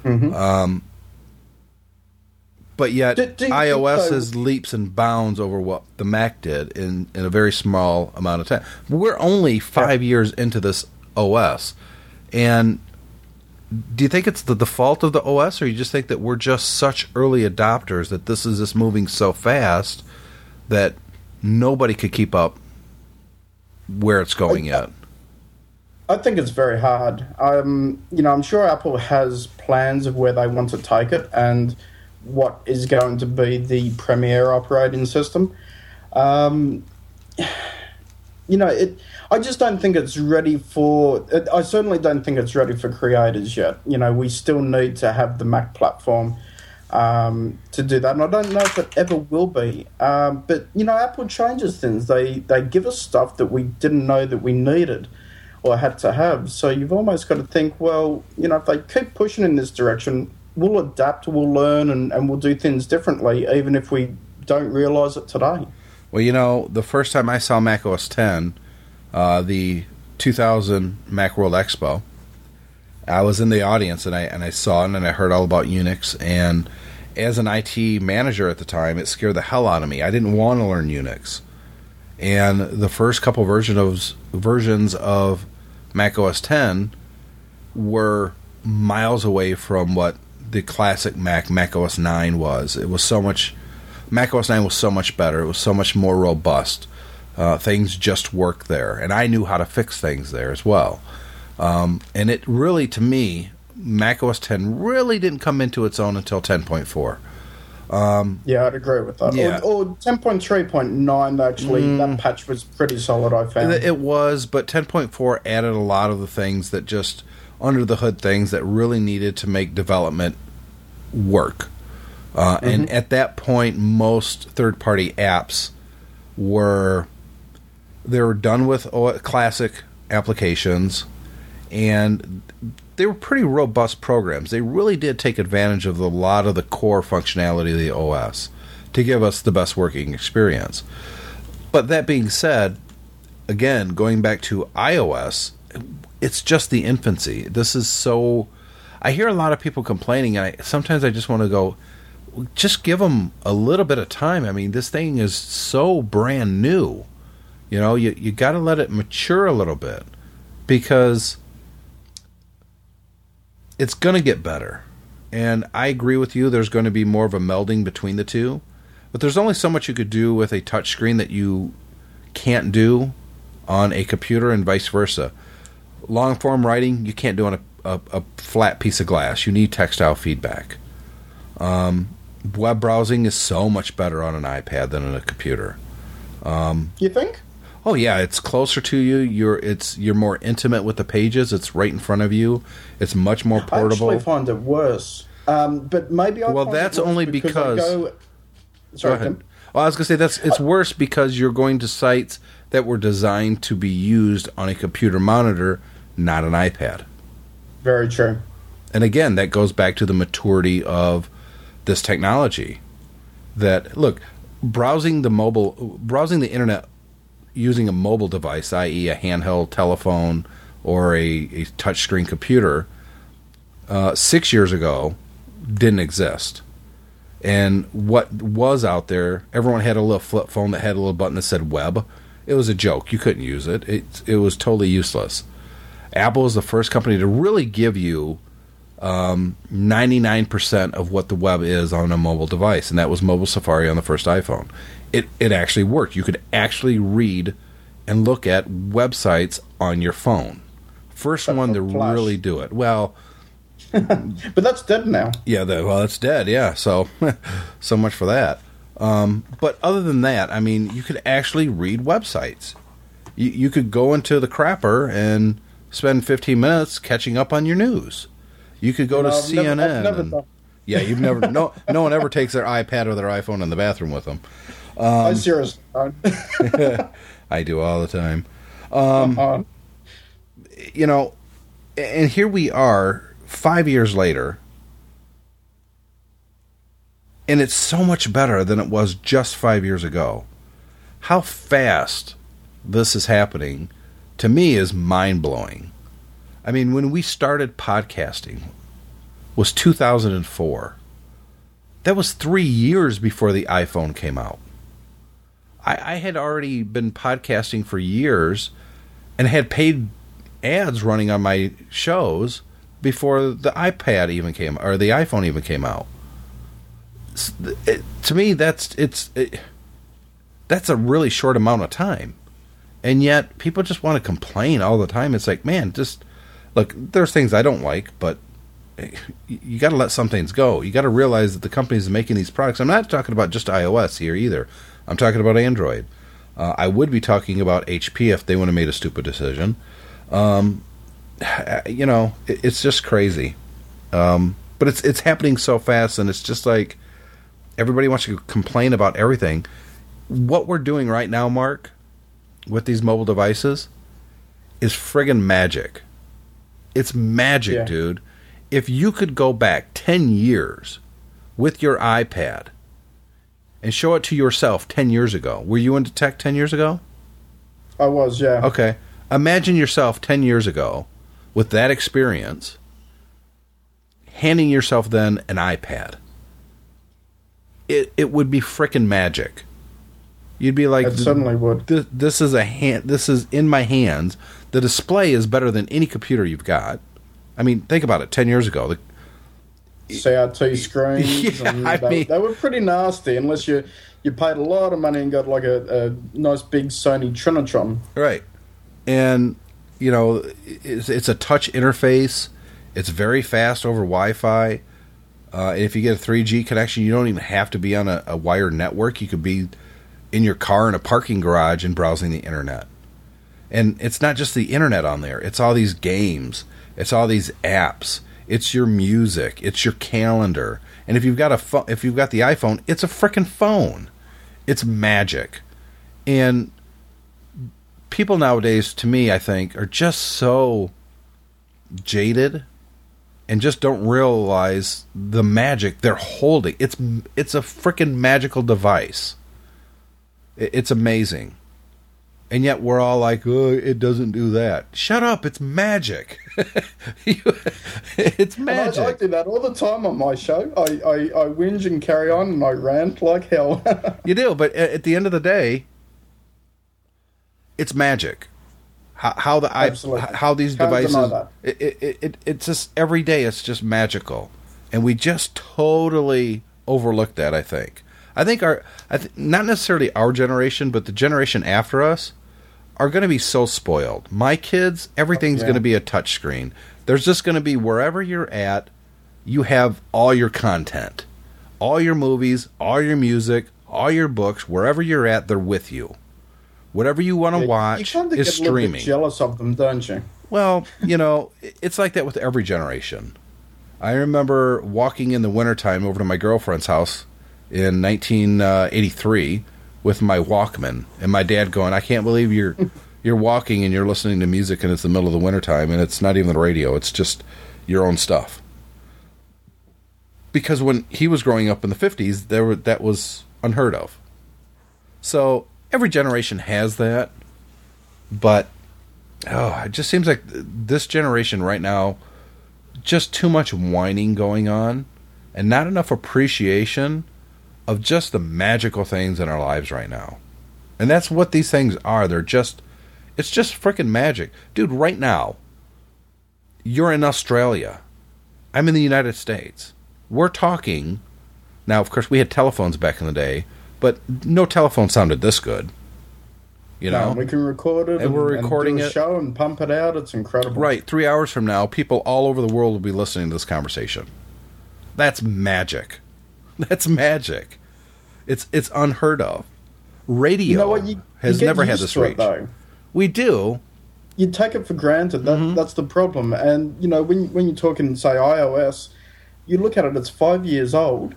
Speaker 2: Mm-hmm. Um, but yet, do iOS has leaps and bounds over what the Mac did in, in a very small amount of time. We're only five yeah. years into this OS. And do you think it's the default of the OS, or you just think that we're just such early adopters that this is just moving so fast that nobody could keep up where it's going I, yet?
Speaker 3: I think it's very hard. Um, you know, I'm sure Apple has plans of where they want to take it and what is going to be the premier operating system. Um, you know, it. I just don't think it's ready for. It, I certainly don't think it's ready for creators yet. You know, we still need to have the Mac platform um, to do that. And I don't know if it ever will be. Um, but you know, Apple changes things. They they give us stuff that we didn't know that we needed or had to have. So you've almost got to think, well, you know, if they keep pushing in this direction, we'll adapt, we'll learn, and, and we'll do things differently, even if we don't realize it today.
Speaker 2: Well, you know, the first time I saw Mac OS 10, uh, the 2000 Macworld Expo, I was in the audience and I and I saw it and I heard all about Unix and as an IT manager at the time, it scared the hell out of me. I didn't want to learn Unix, and the first couple version of versions of Mac OS 10 were miles away from what the classic Mac Mac OS 9 was. It was so much Mac OS 9 was so much better. It was so much more robust. Uh, things just worked there, and I knew how to fix things there as well. Um, and it really, to me, Mac OS 10 really didn't come into its own until 10.4.
Speaker 3: Yeah, I'd agree with that.
Speaker 2: Yeah.
Speaker 3: Or, or 10.3.9, actually, that patch was pretty solid, I found.
Speaker 2: It was, but 10.4 added a lot of the things that just under the hood things that really needed to make development work. Uh, And at that point, most third party apps were they were done with classic applications, and they were pretty robust programs. They really did take advantage of a lot of the core functionality of the OS to give us the best working experience. But that being said, again, going back to iOS, it's just the infancy. This is so. I hear a lot of people complaining, and I, sometimes I just want to go, just give them a little bit of time. I mean, this thing is so brand new. You know, you you got to let it mature a little bit because it's going to get better. And I agree with you. There's going to be more of a melding between the two, but there's only so much you could do with a touchscreen that you can't do on a computer, and vice versa. Long form writing you can't do on a, a, a flat piece of glass. You need textile feedback. Um, web browsing is so much better on an iPad than on a computer.
Speaker 3: you think?
Speaker 2: Oh yeah, it's closer to you. You're it's you're more intimate with the pages. It's right in front of you. It's much more portable.
Speaker 3: I actually find it worse. Um, but maybe I
Speaker 2: Well, that's only
Speaker 3: I
Speaker 2: because-
Speaker 3: go-
Speaker 2: Go
Speaker 3: Sorry,
Speaker 2: ahead. Well, I was gonna say that's it's worse because you're going to sites that were designed to be used on a computer monitor, not an iPad.
Speaker 3: Very true.
Speaker 2: And again, that goes back to the maturity of this technology. That look, browsing the mobile, browsing the internet using a mobile device, i.e., a handheld telephone or a, a touchscreen computer, uh, six years ago, didn't exist. And what was out there, everyone had a little flip phone that had a little button that said web. It was a joke. You couldn't use it. It it was totally useless. Apple is the first company to really give you um, 99% of what the web is on a mobile device, and that was Mobile Safari on the first iPhone. It it actually worked. You could actually read and look at websites on your phone. First one to
Speaker 3: Flash.
Speaker 2: really do it. Well,
Speaker 3: But that's dead now.
Speaker 2: yeah, the, well, it's dead. Yeah, so so much for that. Um, but other than that, I mean, you could actually read websites. You, you could go into the crapper and spend 15 minutes catching up on your news. You could go to
Speaker 3: I've
Speaker 2: CNN.
Speaker 3: never
Speaker 2: and- yeah, you've never. No, no one ever takes their iPad or their iPhone in the bathroom with them. Um,
Speaker 3: I seriously don't.
Speaker 2: I do all the time.
Speaker 3: Uh,
Speaker 2: you know, and here we are five years later, and it's so much better than it was just five years ago. How fast this is happening to me is mind blowing. I mean, when we started podcasting was 2004. That was three years before the iPhone came out. I, I had already been podcasting for years and had paid ads running on my shows before the iPad even came or the iPhone even came out. It- to me, that's it's it, that's a really short amount of time, and yet people just want to complain all the time. It's like, man, just look. There's things I don't like, but eh, you, got to let some things go. You got to realize that the companies making these products. I'm not talking about just iOS here either. I'm talking about Android. Uh, I would be talking about HP if they would have made a stupid decision. Um, you know, it, it's just crazy. Um, but it's it's happening so fast, and it's just like everybody wants to complain about everything. What we're doing right now, Mark, with these mobile devices, is friggin' magic. It's magic,
Speaker 3: Yeah.
Speaker 2: dude. If you could go back ten years with your iPad and show it to yourself ten years ago, were you into tech ten years ago?
Speaker 3: I was, yeah.
Speaker 2: Okay. Imagine yourself 10 years ago with that experience handing yourself then an iPad. It it would be frickin' magic. You'd be like
Speaker 3: It certainly would.
Speaker 2: This, this is a hand this is in my hands. The display is better than any computer you've got. I mean, think about it. 10 years ago, the,
Speaker 3: CRT screens.
Speaker 2: Yeah,
Speaker 3: and they,
Speaker 2: mean-
Speaker 3: they were pretty nasty unless you you paid a lot of money and got like a, a nice big Sony Trinitron.
Speaker 2: Right. And, you know, it's, it's a touch interface. It's very fast over Wi Fi. Uh, if you get a 3G connection, you don't even have to be on a, a wired network. You could be in your car in a parking garage and browsing the internet. And it's not just the internet on there, it's all these games, it's all these apps, it's your music, it's your calendar. And if you've got a phone, if you've got the iPhone, it's a freaking phone. It's magic. And people nowadays to me, I think, are just so jaded and just don't realize the magic they're holding. It's it's a freaking magical device. It's amazing. And yet we're all like, "Oh, it doesn't do that." Shut up! It's magic. it's magic.
Speaker 3: I, I, do that all the time on my show. I, I, I whinge and carry on, and I rant like hell.
Speaker 2: you do, but at the end of the day, it's magic how, how the I, how these Can't devices it, it, it, it's just every day it's just magical and we just totally overlooked that i think i think our I th- not necessarily our generation but the generation after us are going to be so spoiled my kids everything's yeah. going to be a touchscreen. there's just going to be wherever you're at you have all your content all your movies all your music all your books wherever you're at they're with you Whatever you want to watch you is streaming.
Speaker 3: jealous of them, don't you?
Speaker 2: Well, you know, it's like that with every generation. I remember walking in the wintertime over to my girlfriend's house in 1983 with my Walkman, and my dad going, "I can't believe you're you're walking and you're listening to music, and it's the middle of the wintertime, and it's not even the radio; it's just your own stuff." Because when he was growing up in the 50s, there were, that was unheard of. So every generation has that, but oh, it just seems like this generation right now, just too much whining going on, and not enough appreciation of just the magical things in our lives right now. And that's what these things are. They're just, it's just freaking magic. Dude, right now, you're in Australia. I'm in the United States. We're talking. Now, of course, we had telephones back in the day but no telephone sounded this good. You know,
Speaker 3: no, we can record it, and,
Speaker 2: and we're recording
Speaker 3: and
Speaker 2: it,
Speaker 3: show and pump it out. It's incredible.
Speaker 2: Right, three hours from now, people all over the world will be listening to this conversation. That's magic. That's magic. It's it's unheard of. Radio you know you, has never had this reach. It, we do.
Speaker 3: You take it for granted. That, mm-hmm. That's the problem. And you know, when when you're talking, say iOS, you look at it. It's five years old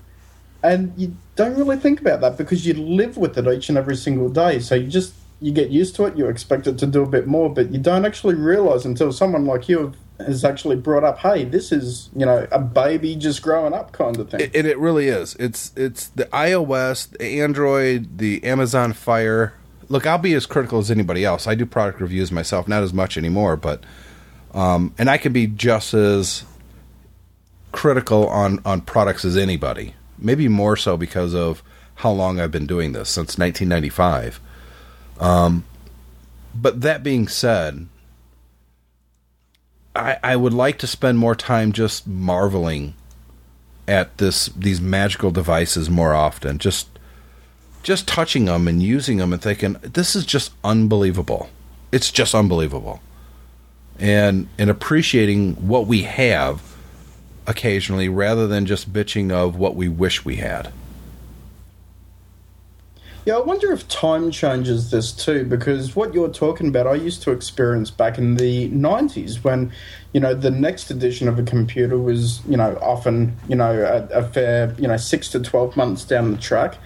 Speaker 3: and you don't really think about that because you live with it each and every single day. So you just you get used to it. You expect it to do a bit more, but you don't actually realize until someone like you has actually brought up, "Hey, this is you know a baby just growing up kind of thing."
Speaker 2: And it really is. It's it's the iOS, the Android, the Amazon Fire. Look, I'll be as critical as anybody else. I do product reviews myself, not as much anymore, but um, and I can be just as critical on on products as anybody maybe more so because of how long I've been doing this since 1995. Um, but that being said, I, I would like to spend more time just marveling at this these magical devices more often. Just just touching them and using them and thinking this is just unbelievable. It's just unbelievable. And and appreciating what we have occasionally rather than just bitching of what we wish we had.
Speaker 3: Yeah, I wonder if time changes this too, because what you're talking about, I used to experience back in the 90s when, you know, the next edition of a computer was, you know, often, you know, a, a fair, you know, six to 12 months down the track.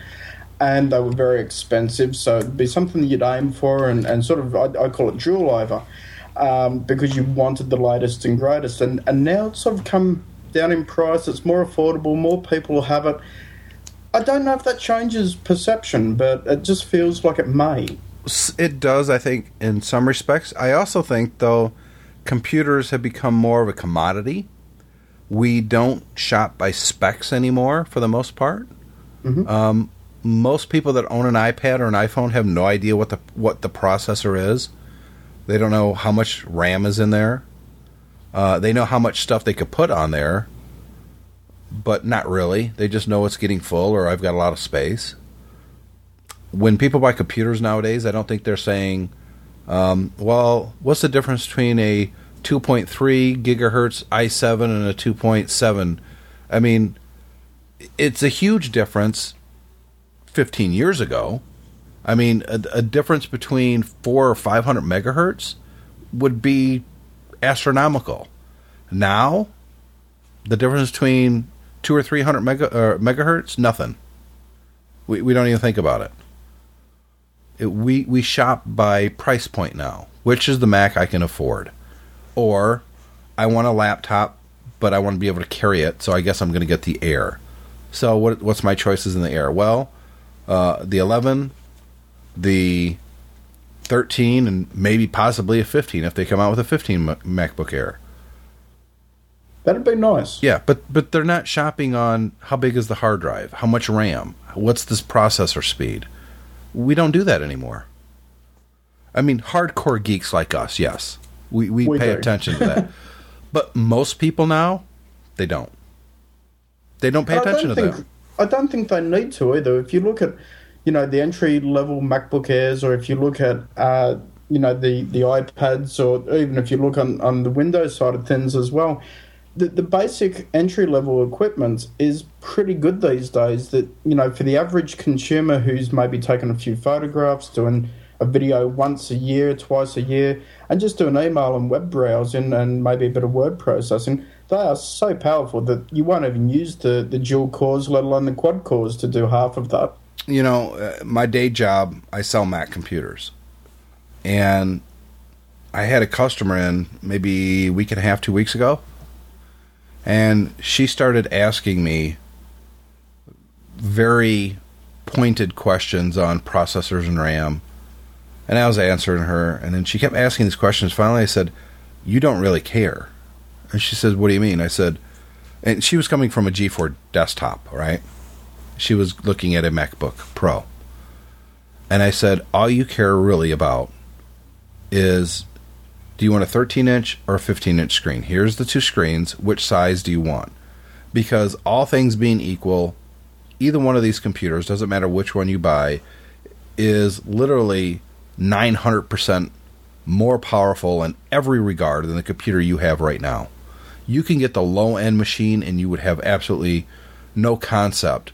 Speaker 3: And they were very expensive, so it'd be something you'd aim for and, and sort of, I, I call it jewel over, um, because you wanted the latest and greatest. And, and now it's sort of come down in price. It's more affordable. More people have it. I don't know if that changes perception, but it just feels like it may.
Speaker 2: It does, I think, in some respects. I also think, though, computers have become more of a commodity. We don't shop by specs anymore, for the most part. Mm-hmm. Um, most people that own an iPad or an iPhone have no idea what the what the processor is. They don't know how much RAM is in there. Uh, they know how much stuff they could put on there, but not really. They just know it's getting full or I've got a lot of space. When people buy computers nowadays, I don't think they're saying, um, well, what's the difference between a 2.3 gigahertz i7 and a 2.7? I mean, it's a huge difference 15 years ago. I mean, a, a difference between 4 or 500 megahertz would be astronomical. Now, the difference between 2 or 300 mega, uh, megahertz, nothing. We, we don't even think about it. it. We, we shop by price point now. Which is the Mac I can afford? Or I want a laptop, but I want to be able to carry it, so I guess I'm going to get the Air. So what, what's my choices in the Air? Well, uh, the 11, the 13, and maybe possibly a 15 if they come out with a 15 MacBook Air.
Speaker 3: That'd be nice.
Speaker 2: Yeah, but but they're not shopping on how big is the hard drive, how much RAM, what's this processor speed. We don't do that anymore. I mean, hardcore geeks like us, yes, we we, we pay do. attention to that. but most people now, they don't. They don't pay attention don't to
Speaker 3: think,
Speaker 2: that.
Speaker 3: I don't think they need to either. If you look at, you know, the entry level MacBook Airs, or if you look at, uh, you know, the the iPads, or even if you look on on the Windows side of things as well the, the basic entry level equipment is pretty good these days. That you know, for the average consumer who's maybe taken a few photographs, doing a video once a year, twice a year, and just doing email and web browsing and maybe a bit of word processing, they are so powerful that you won't even use the, the dual cores, let alone the quad cores, to do half of that.
Speaker 2: You know, uh, my day job, I sell Mac computers. And I had a customer in maybe a week and a half, two weeks ago and she started asking me very pointed questions on processors and RAM. And I was answering her, and then she kept asking these questions. Finally, I said, You don't really care. And she said, What do you mean? I said, and she was coming from a G4 desktop, right? She was looking at a MacBook Pro. And I said, All you care really about is do you want a 13 inch or a 15 inch screen? Here's the two screens. Which size do you want? Because all things being equal, either one of these computers, doesn't matter which one you buy, is literally 900% more powerful in every regard than the computer you have right now. You can get the low end machine and you would have absolutely no concept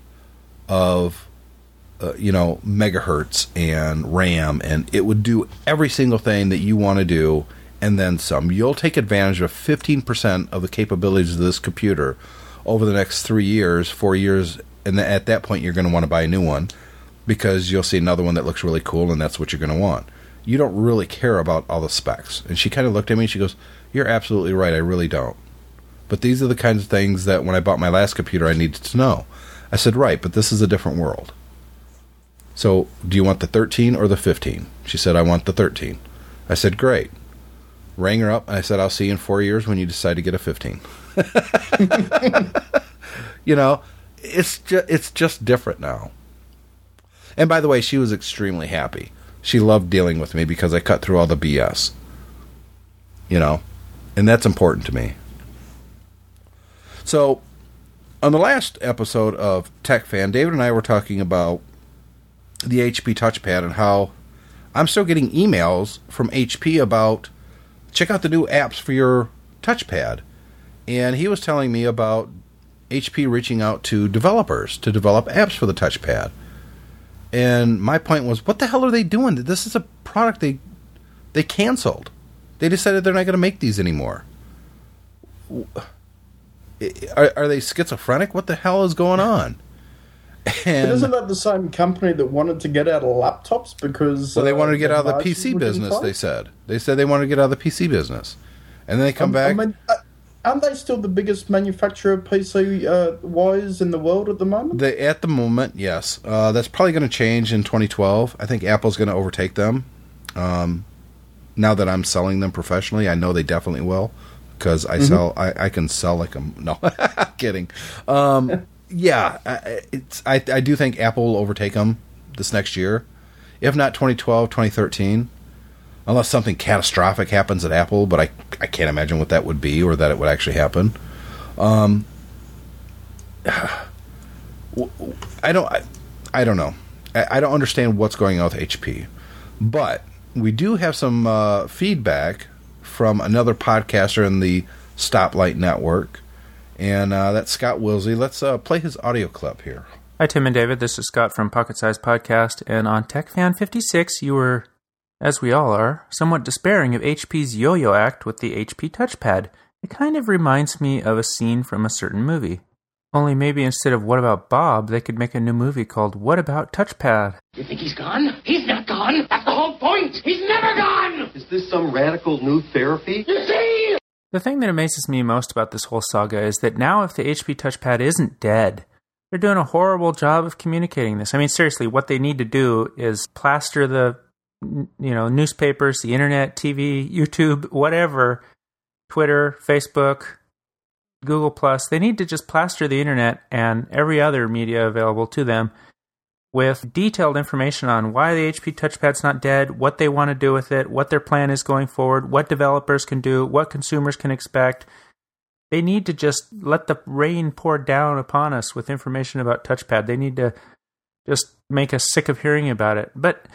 Speaker 2: of uh, you know megahertz and RAM and it would do every single thing that you want to do and then some. You'll take advantage of 15% of the capabilities of this computer over the next three years, four years, and at that point, you're going to want to buy a new one because you'll see another one that looks really cool, and that's what you're going to want. You don't really care about all the specs. And she kind of looked at me and she goes, You're absolutely right. I really don't. But these are the kinds of things that when I bought my last computer, I needed to know. I said, Right, but this is a different world. So, do you want the 13 or the 15? She said, I want the 13. I said, Great rang her up, and I said, "I'll see you in four years when you decide to get a 15." you know, it's just it's just different now. And by the way, she was extremely happy. She loved dealing with me because I cut through all the BS. You know, and that's important to me. So, on the last episode of TechFan, David and I were talking about the HP touchpad and how I'm still getting emails from HP about check out the new apps for your touchpad. And he was telling me about HP reaching out to developers to develop apps for the touchpad. And my point was, what the hell are they doing? This is a product they they canceled. They decided they're not going to make these anymore. Are, are, they schizophrenic? What the hell is going on?
Speaker 3: And but isn't that the same company that wanted to get out of laptops because
Speaker 2: well, they wanted to get out of the PC business? They said they said they wanted to get out of the PC business, and then they come um, back. I mean, uh,
Speaker 3: aren't they still the biggest manufacturer of PC uh, wires in the world at the moment?
Speaker 2: They, at the moment, yes. Uh, that's probably going to change in 2012. I think Apple's going to overtake them. Um, now that I'm selling them professionally, I know they definitely will because I mm-hmm. sell. I, I, can sell like a no. kidding. Um, yeah, it's I I do think Apple will overtake them this next year, if not 2012, 2013, unless something catastrophic happens at Apple. But I I can't imagine what that would be or that it would actually happen. Um, I don't I, I don't know. I, I don't understand what's going on with HP, but we do have some uh, feedback from another podcaster in the Stoplight Network and uh, that's Scott Willsey. Let's uh, play his audio clip here.
Speaker 5: Hi, Tim and David. This is Scott from Pocket Size Podcast, and on TechFan 56, you were, as we all are, somewhat despairing of HP's yo-yo act with the HP touchpad. It kind of reminds me of a scene from a certain movie. Only maybe instead of What About Bob, they could make a new movie called What About Touchpad?
Speaker 6: You think he's gone? He's not gone. That's the whole point. He's never gone.
Speaker 7: Is this some radical new therapy?
Speaker 6: You see?
Speaker 5: The thing that amazes me most about this whole saga is that now if the HP touchpad isn't dead, they're doing a horrible job of communicating this. I mean, seriously, what they need to do is plaster the, you know, newspapers, the internet, TV, YouTube, whatever, Twitter, Facebook, Google Plus. They need to just plaster the internet and every other media available to them with detailed information on why the HP touchpad's not dead, what they want to do with it, what their plan is going forward, what developers can do, what consumers can expect. They need to just let the rain pour down upon us with information about touchpad. They need to just make us sick of hearing about it. But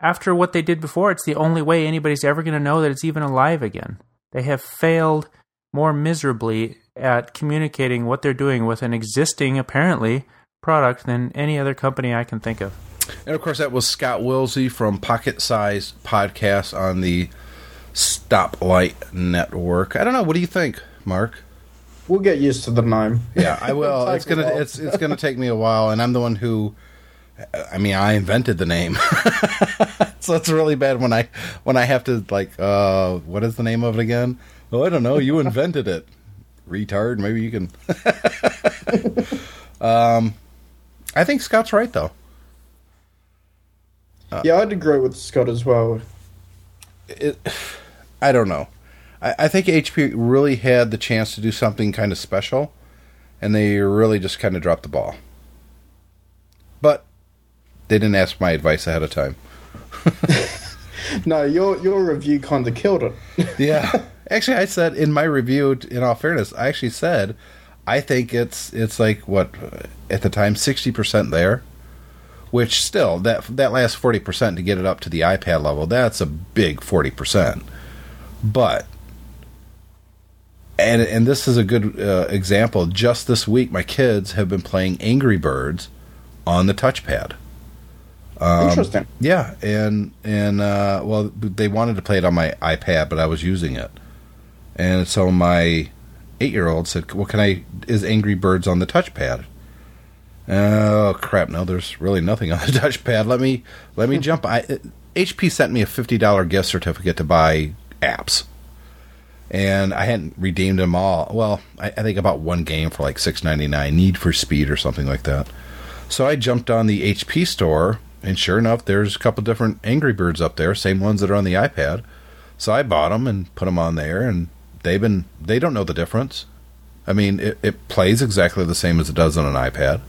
Speaker 5: after what they did before, it's the only way anybody's ever going to know that it's even alive again. They have failed more miserably at communicating what they're doing with an existing, apparently, product than any other company I can think of.
Speaker 2: And of course, that was Scott Willsey from Pocket Size Podcast on the Stoplight Network. I don't know. What do you think, Mark?
Speaker 3: We'll get used to the name.
Speaker 2: Yeah, I will. It's gonna
Speaker 3: while.
Speaker 2: it's it's gonna take me a while, and I'm the one who. I mean, I invented the name, so it's really bad when I when I have to like, uh, what is the name of it again? Oh, I don't know. You invented it, retard. Maybe you can. um, I think Scott's right though.
Speaker 3: Uh, yeah, I'd agree with Scott as well.
Speaker 2: it, I don't know. I, I think HP really had the chance to do something kind of special, and they really just kind of dropped the ball. But they didn't ask my advice ahead of time.
Speaker 3: No, your your review kind of killed it.
Speaker 2: Yeah, actually, I said in my review. In all fairness, I actually said I think it's it's like what at the time sixty percent there, which still that that last forty percent to get it up to the iPad level. That's a big forty percent, but and and this is a good uh, example. Just this week, my kids have been playing Angry Birds on the touchpad. Um,
Speaker 3: Interesting.
Speaker 2: Yeah, and and uh, well, they wanted to play it on my iPad, but I was using it, and so my eight-year-old said, "Well, can I? Is Angry Birds on the touchpad?" Oh crap! No, there's really nothing on the touchpad. Let me let me hmm. jump. I HP sent me a fifty dollar gift certificate to buy apps, and I hadn't redeemed them all. Well, I, I think about one game for like six ninety nine, Need for Speed or something like that. So I jumped on the HP store, and sure enough, there's a couple different Angry Birds up there, same ones that are on the iPad. So I bought them and put them on there, and they've been they don't know the difference. I mean, it, it plays exactly the same as it does on an iPad,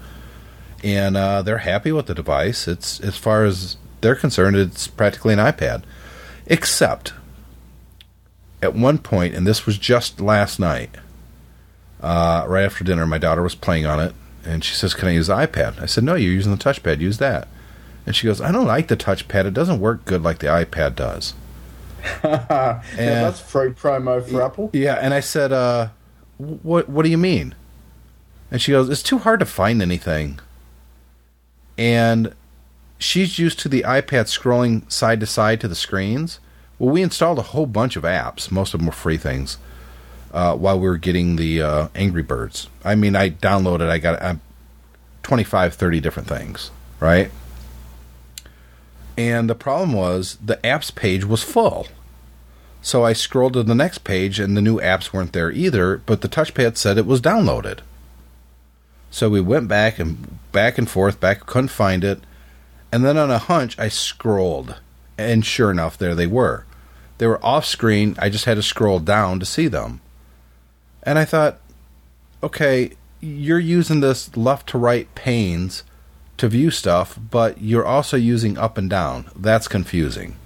Speaker 2: and uh, they're happy with the device. It's as far as they're concerned, it's practically an iPad, except at one point, and this was just last night, uh, right after dinner, my daughter was playing on it, and she says, "Can I use the iPad?" I said, "No, you're using the touchpad. Use that." And she goes, "I don't like the touchpad. It doesn't work good like the iPad does."
Speaker 3: yeah, that's free promo for Apple.
Speaker 2: Yeah, and I said, uh, "What? What do you mean?" And she goes, "It's too hard to find anything." And she's used to the iPad scrolling side to side to the screens. Well, we installed a whole bunch of apps. Most of them were free things. Uh, while we were getting the uh, Angry Birds, I mean, I downloaded. I got uh, 25, 30 different things, right? And the problem was the apps page was full. So I scrolled to the next page and the new apps weren't there either, but the touchpad said it was downloaded. So we went back and back and forth, back couldn't find it. And then on a hunch I scrolled and sure enough there they were. They were off screen. I just had to scroll down to see them. And I thought, okay, you're using this left to right panes to view stuff, but you're also using up and down. That's confusing.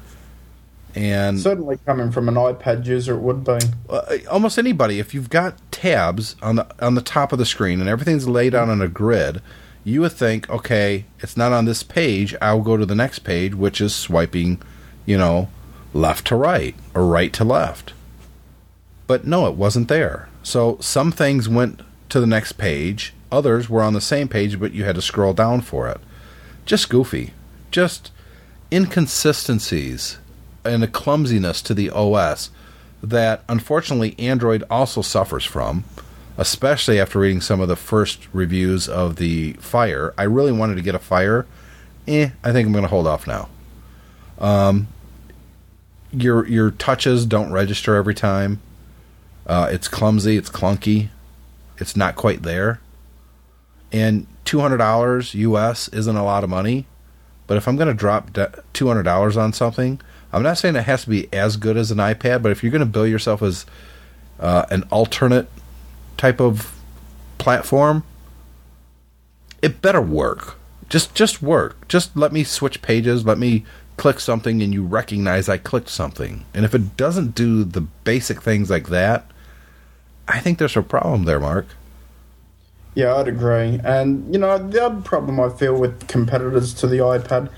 Speaker 2: And
Speaker 3: Certainly coming from an iPad user, it would be.
Speaker 2: uh, almost anybody if you've got tabs on the on the top of the screen and everything's laid out on a grid you would think okay it's not on this page i'll go to the next page which is swiping you know left to right or right to left but no it wasn't there so some things went to the next page. Others were on the same page, but you had to scroll down for it. Just goofy. Just inconsistencies and a clumsiness to the OS that unfortunately Android also suffers from, especially after reading some of the first reviews of the Fire. I really wanted to get a Fire. Eh, I think I'm going to hold off now. Um, your your touches don't register every time. Uh, it's clumsy. It's clunky. It's not quite there. And two hundred dollars US isn't a lot of money, but if I'm going to drop two hundred dollars on something, I'm not saying it has to be as good as an iPad, but if you're going to bill yourself as uh, an alternate type of platform, it better work. Just just work. Just let me switch pages. Let me click something, and you recognize I clicked something. And if it doesn't do the basic things like that, I think there's a problem there, Mark.
Speaker 3: Yeah, I'd agree. And, you know, the other problem I feel with competitors to the iPad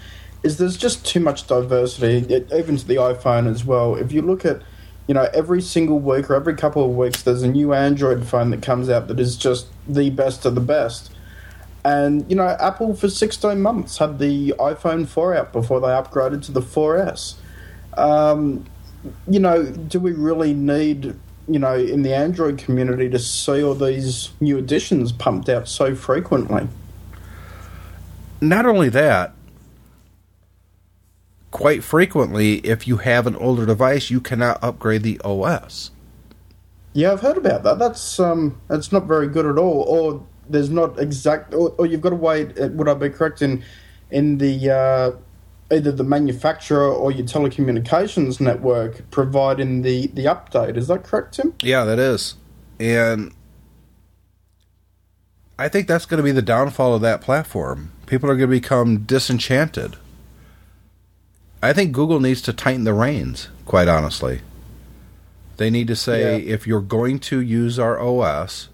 Speaker 3: is there's just too much diversity, it, even to the iPhone as well. If you look at, you know, every single week or every couple of weeks, there's a new Android phone that comes out that is just the best of the best. And, you know, Apple for 16 months had the iPhone 4 out before they upgraded to the 4S. Um, you know, do we really need, you know, in the Android community to see all these new additions pumped out so frequently?
Speaker 2: Not only that, quite frequently, if you have an older device, you cannot upgrade the OS.
Speaker 3: Yeah, I've heard about that. That's um, that's not very good at all. Or there's not exact, or, or you've got to wait. Would I be correct in in the uh, either the manufacturer or your telecommunications network providing the the update? Is that correct, Tim?
Speaker 2: Yeah, that is, and I think that's going to be the downfall of that platform. People are going to become disenchanted I think Google needs to tighten the reins, quite honestly. They need to say yeah. if you're going to use our OS,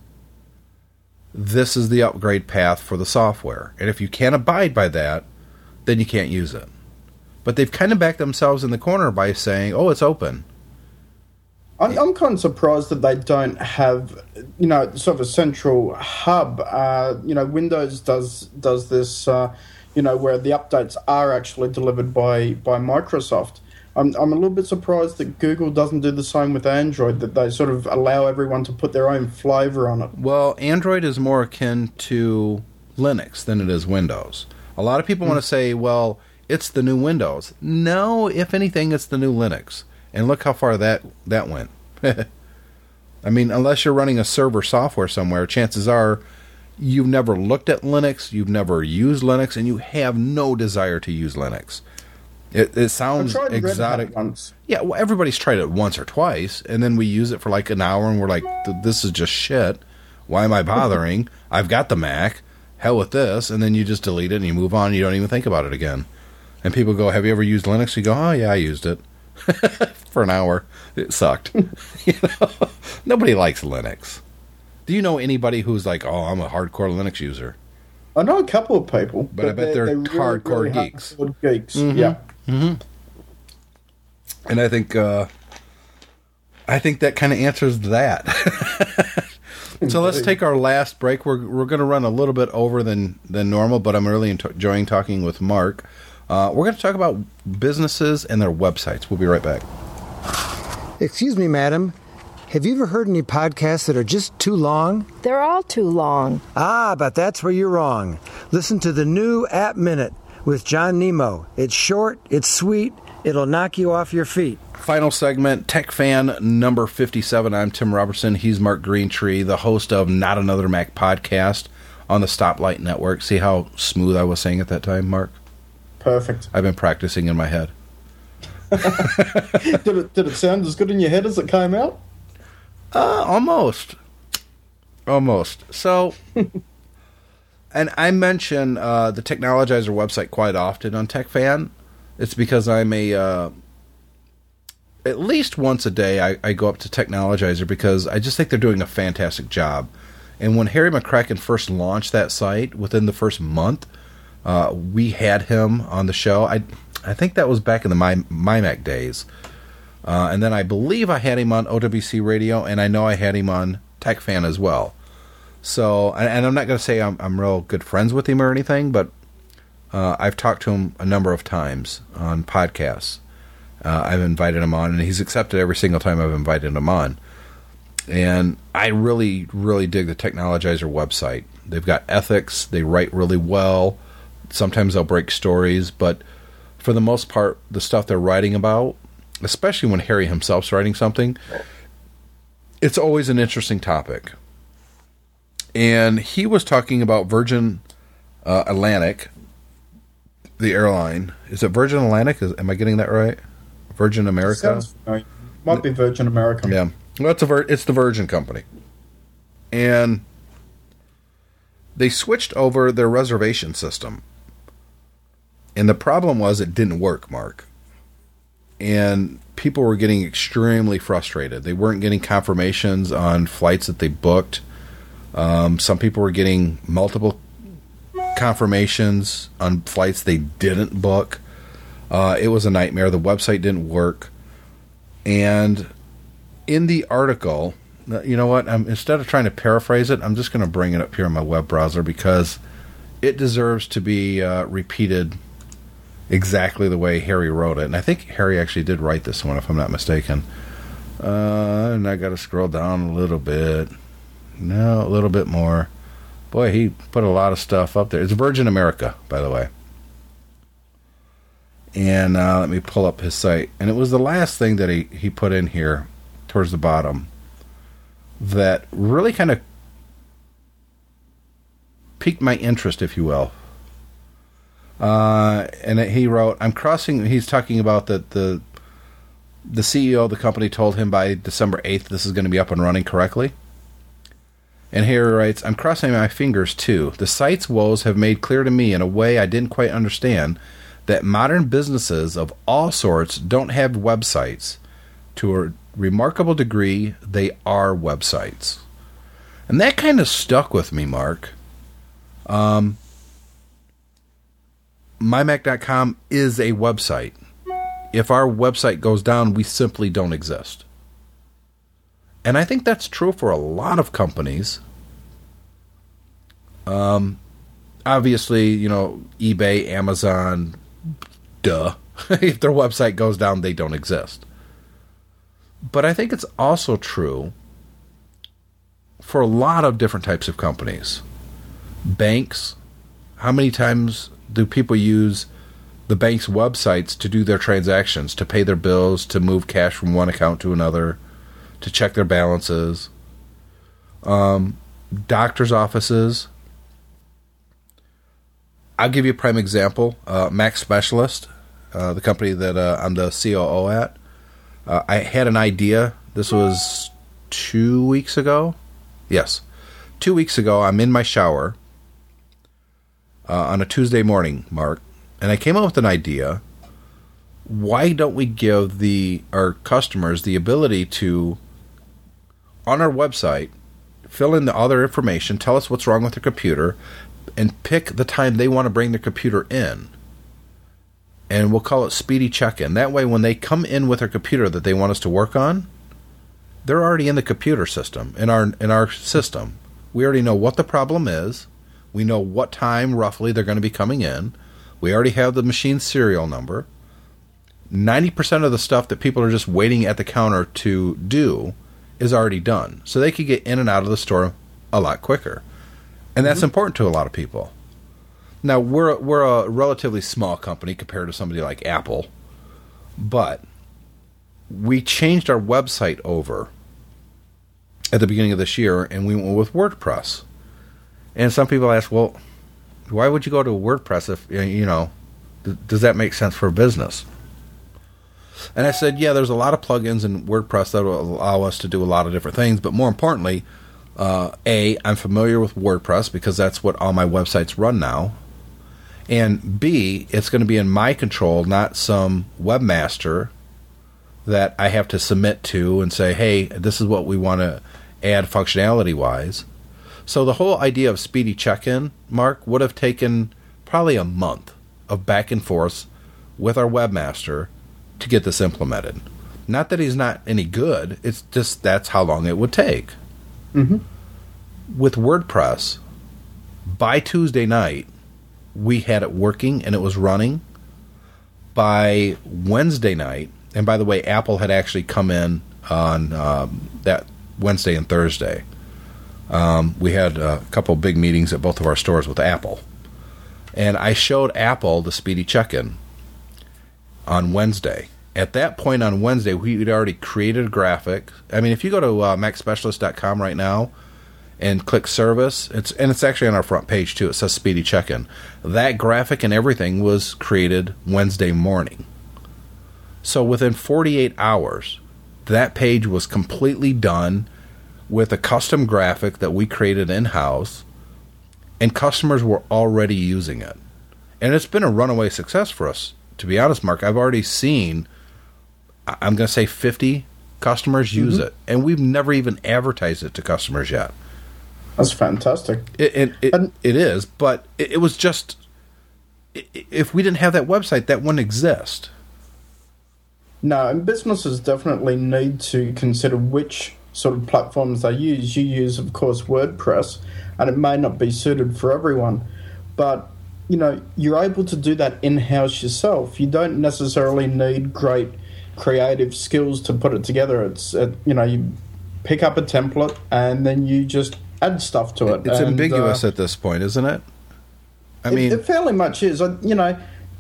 Speaker 2: this is the upgrade path for the software. And if you can't abide by that, then you can't use it. But they've kind of backed themselves in the corner by saying, oh, it's open.
Speaker 3: I'm, I'm kind of surprised that they don't have, you know, sort of a central hub. Uh, you know, Windows does does this. Uh, you know, where the updates are actually delivered by, by Microsoft. I'm, I'm a little bit surprised that Google doesn't do the same with Android, that they sort of allow everyone to put their own flavor on it.
Speaker 2: Well, Android is more akin to Linux than it is Windows. A lot of people mm. want to say, well, it's the new Windows. No, if anything, it's the new Linux. And look how far that, that went. I mean, unless you're running a server software somewhere, chances are you've never looked at Linux, you've never used Linux, and you have no desire to use Linux. It, it sounds exotic. Yeah, well, everybody's tried it once or twice, and then we use it for like an hour, and we're like, "This is just shit. Why am I bothering? I've got the Mac. Hell with this." And then you just delete it and you move on. And You don't even think about it again. And people go, "Have you ever used Linux?" You go, "Oh yeah, I used it for an hour. It sucked." you know, nobody likes Linux. Do you know anybody who's like, oh, I'm a hardcore Linux user?
Speaker 3: I know a couple of people,
Speaker 2: but, but I bet they're, they're hardcore really geeks.
Speaker 3: Geeks, mm-hmm. yeah.
Speaker 2: Mm-hmm. And I think, uh, I think that kind of answers that. so let's take our last break. We're we're going to run a little bit over than than normal, but I'm really enjoying talking with Mark. Uh, we're going to talk about businesses and their websites. We'll be right back.
Speaker 8: Excuse me, madam. Have you ever heard any podcasts that are just too long?
Speaker 9: They're all too long.
Speaker 8: Ah, but that's where you're wrong. Listen to the new App Minute with John Nemo. It's short, it's sweet, it'll knock you off your feet.
Speaker 2: Final segment, TechFan number 57. I'm Tim Robertson. He's Mark Greentree, the host of Not Another Mac podcast on the Stoplight Network. See how smooth I was saying at that time, Mark?
Speaker 3: Perfect.
Speaker 2: I've been practicing in my head.
Speaker 3: did, it, did it sound as good in your head as it came out?
Speaker 2: Uh, almost. Almost. So, and I mention uh, the Technologizer website quite often on TechFan. It's because I'm a. Uh, at least once a day, I, I go up to Technologizer because I just think they're doing a fantastic job. And when Harry McCracken first launched that site, within the first month, uh, we had him on the show. I I think that was back in the My MyMac days. Uh, and then I believe I had him on OWC Radio, and I know I had him on TechFan as well. So, and, and I'm not going to say I'm, I'm real good friends with him or anything, but uh, I've talked to him a number of times on podcasts. Uh, I've invited him on, and he's accepted every single time I've invited him on. And I really, really dig the Technologizer website. They've got ethics. They write really well. Sometimes they'll break stories, but for the most part, the stuff they're writing about, especially when Harry himself's writing something, it's always an interesting topic. And he was talking about Virgin uh, Atlantic, the airline. Is it Virgin Atlantic? Is, am I getting that right? Virgin America?
Speaker 3: Sounds. Might be Virgin America.
Speaker 2: Yeah. Well, it's a Vir- it's the Virgin Company, and they switched over their reservation system, and the problem was it didn't work, Mark. And people were getting extremely frustrated. They weren't getting confirmations on flights that they booked. Um, some people were getting multiple confirmations on flights they didn't book. Uh, it was a nightmare. The website didn't work, and in the article, you know what? I'm, instead of trying to paraphrase it, I'm just going to bring it up here in my web browser because it deserves to be uh, repeated exactly the way Harry wrote it. And I think Harry actually did write this one, if I'm not mistaken. Uh, and I got to scroll down a little bit. No, a little bit more. Boy, he put a lot of stuff up there. It's Virgin America, by the way. And uh, let me pull up his site. And it was the last thing that he, he put in here towards the bottom that really kind of piqued my interest, if you will. Uh, and he wrote, "I'm crossing." He's talking about that the the CEO of the company told him by December 8th this is going to be up and running correctly. And here he writes, "I'm crossing my fingers too. The site's woes have made clear to me in a way I didn't quite understand that modern businesses of all sorts don't have websites to a remarkable degree, they are websites. And that kind of stuck with me, Mark. Um, MyMac.com is a website. If our website goes down, we simply don't exist. And I think that's true for a lot of companies. Um, obviously, you know, eBay, Amazon, duh. if their website goes down, they don't exist. But I think it's also true for a lot of different types of companies. Banks, how many times do people use the bank's websites to do their transactions, to pay their bills, to move cash from one account to another, to check their balances? Um, doctors' offices. I'll give you a prime example. Uh, Mac Specialist, uh, the company that uh, I'm the COO at. Uh, I had an idea. This was two weeks ago. Yes, two weeks ago. I'm in my shower uh, on a Tuesday morning, Mark, and I came up with an idea. Why don't we give the our customers the ability to, on our website, fill in the other information, tell us what's wrong with their computer, and pick the time they want to bring their computer in and we'll call it speedy check-in. That way, when they come in with their computer that they want us to work on, they're already in the computer system in our in our system. We already know what the problem is. We know what time roughly they're going to be coming in. We already have the machine serial number. 90% of the stuff that people are just waiting at the counter to do is already done. So they could get in and out of the store a lot quicker. And that's mm-hmm. important to a lot of people. Now we're we're a relatively small company compared to somebody like Apple, but we changed our website over at the beginning of this year, and we went with WordPress. And some people ask, well, why would you go to WordPress if you know? Does that make sense for business? And I said, yeah, there's a lot of plugins in WordPress that will allow us to do a lot of different things, but more importantly, uh, a I'm familiar with WordPress because that's what all my websites run now. And B, it's going to be in my control, not some webmaster that I have to submit to and say, hey, this is what we want to add functionality wise. So the whole idea of speedy check in, Mark, would have taken probably a month of back and forth with our webmaster to get this implemented. Not that he's not any good, it's just that's how long it would take.
Speaker 3: Mm-hmm.
Speaker 2: with WordPress, by Tuesday night, we had it working and it was running. By Wednesday night, and by the way, Apple had actually come in on um, that Wednesday and Thursday. Um, we had a couple big meetings at both of our stores with Apple. And I showed Apple the speedy check in on Wednesday. At that point on Wednesday, we had already created a graphic. I mean, if you go to uh, MacSpecialist.com right now and click service, it's and it's actually on our front page too. It says speedy check in. That graphic and everything was created Wednesday morning. So within 48 hours, that page was completely done with a custom graphic that we created in house, and customers were already using it. And it's been a runaway success for us. To be honest, Mark, I've already seen, I'm going to say 50 customers use
Speaker 3: Mhm.
Speaker 2: it, and we've never even advertised it to customers yet.
Speaker 3: That's fantastic.
Speaker 2: It it, it, it is, but it, it was just if we didn't have that website, that wouldn't exist.
Speaker 3: No, and businesses definitely need to consider which sort of platforms they use. You use, of course, WordPress, and it may not be suited for everyone, but you know you're able to do that in house yourself. You don't necessarily need great creative skills to put it together. It's it, you know you pick up a template and then you just add stuff to it.
Speaker 2: It's
Speaker 3: And,
Speaker 2: ambiguous
Speaker 3: uh,
Speaker 2: at this point, isn't it? I
Speaker 3: it-
Speaker 2: mean,
Speaker 3: it, fairly much is. Uh, You know,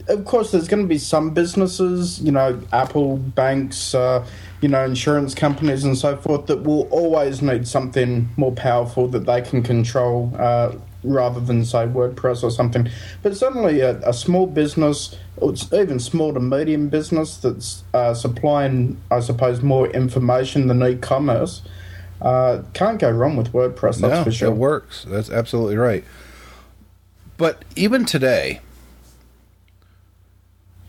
Speaker 3: of course, there's going to be some businesses, you know, Apple, banks, uh, you know, insurance companies, and so forth, that will always need something more powerful that they can control. Uh, rather than say WordPress or something, but certainly a, a small business, or even small to medium business that's uh, supplying, I suppose, more information than e-commerce, uh, can't go wrong with WordPress. That's
Speaker 2: no,
Speaker 3: for sure.
Speaker 2: it works. That's absolutely right. But even today,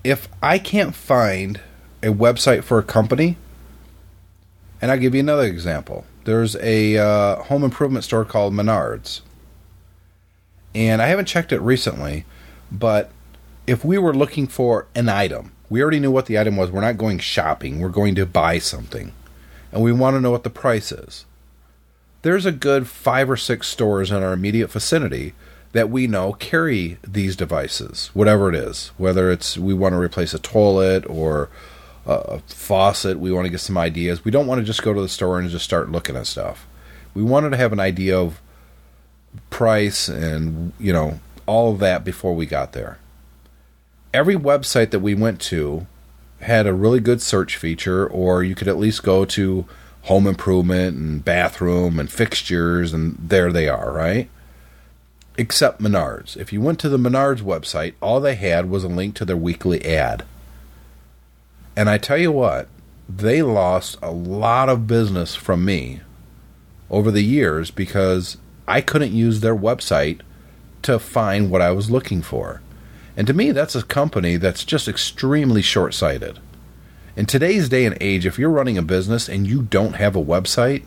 Speaker 2: if I can't find a website for a company, and I'll give you another example. There's a uh, home improvement store called Menards. And I haven't checked it recently, but if we were looking for an item, we already knew what the item was. We're not going shopping, we're going to buy something. And we want to know what the price is there's a good five or six stores in our immediate vicinity that we know carry these devices, whatever it is. Whether it's we want to replace a toilet or a faucet, we want to get some ideas. We don't want to just go to the store and just start looking at stuff. We wanted to have an idea of price and, you know, all of that before we got there. Every website that we went to had a really good search feature, or you could at least go to home improvement and bathroom and fixtures, and there they are, right? Except Menards. If you went to the Menards website, all they had was a link to their weekly ad. And I tell you what, they lost a lot of business from me over the years because I couldn't use their website to find what I was looking for. And to me, that's a company that's just extremely short sighted. In today's day and age, if you're running a business and you don't have a website,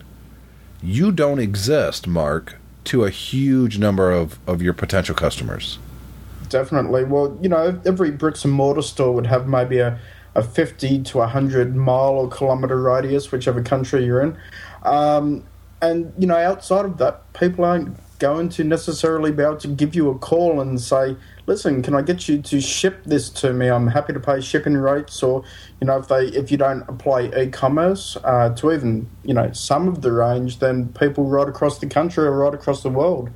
Speaker 2: you don't exist, Mark, to a huge number of, of your potential customers.
Speaker 3: Definitely. Well, you know, every bricks and mortar store would have maybe a, a 50 to 100 mile or kilometre radius, whichever country you're in. Um, and, you know, outside of that, people aren't going to necessarily be able to give you a call and say, listen, can I get you to ship this to me? I'm happy to pay shipping rates. Or, you know, if they if you don't apply e-commerce uh, to even, you know, some of the range, then people right across the country or right across the world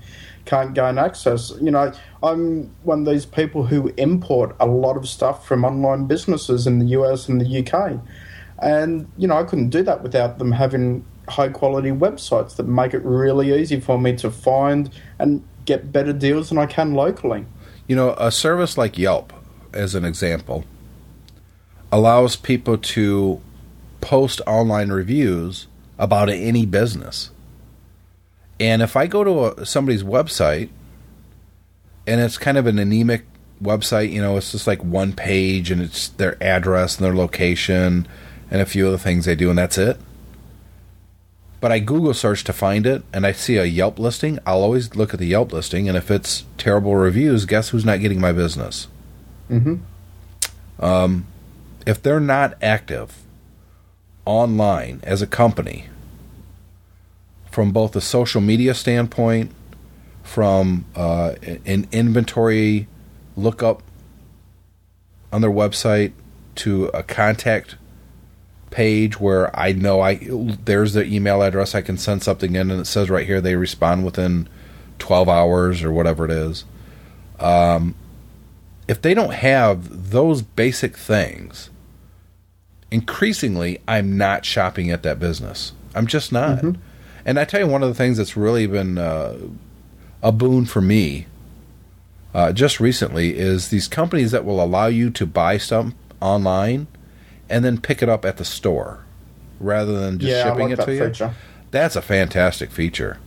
Speaker 3: can't gain access. You know, I'm one of these people who import a lot of stuff from online businesses in the US and the UK. And, you know, I couldn't do that without them having high quality websites that make it really easy for me to find and get better deals than I can locally.
Speaker 2: You know, a service like Yelp, as an example, allows people to post online reviews about any business. And if I go to a, somebody's website and it's kind of an anemic website, you know, it's just like one page and it's their address and their location and a few other things they do, and that's it. But I Google search to find it and I see a Yelp listing, I'll always look at the Yelp listing, and if it's terrible reviews, guess who's not getting my business?
Speaker 3: Mm-hmm.
Speaker 2: Um, if they're not active online as a company from both a social media standpoint, from uh, an inventory lookup on their website to a contact page where I know I there's the email address I can send something in and it says right here they respond within 12 hours or whatever it is. Um, if they don't have those basic things, increasingly I'm not shopping at that business. I'm just not. Mm-hmm. And I tell you, one of the things that's really been uh, a boon for me uh, just recently is these companies that will allow you to buy stuff online and then pick it up at the store rather than just
Speaker 3: yeah,
Speaker 2: shipping it to you.
Speaker 3: Feature.
Speaker 2: That's a fantastic feature.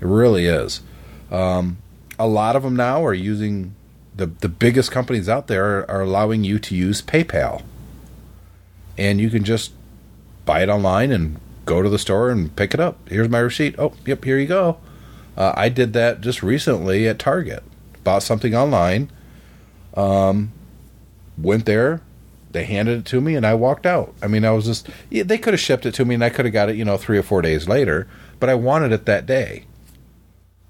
Speaker 2: It really is. Um, a lot of them now are using the the biggest companies out there are, are allowing you to use PayPal, and you can just buy it online and go to the store and pick it up. Here's my receipt. Oh, yep, here you go. Uh, I did that just recently at Target. Bought something online. Um, went there, they handed it to me and I walked out. I mean, I was just yeah, they could have shipped it to me and I could have got it, you know, 3 or 4 days later, but I wanted it that day.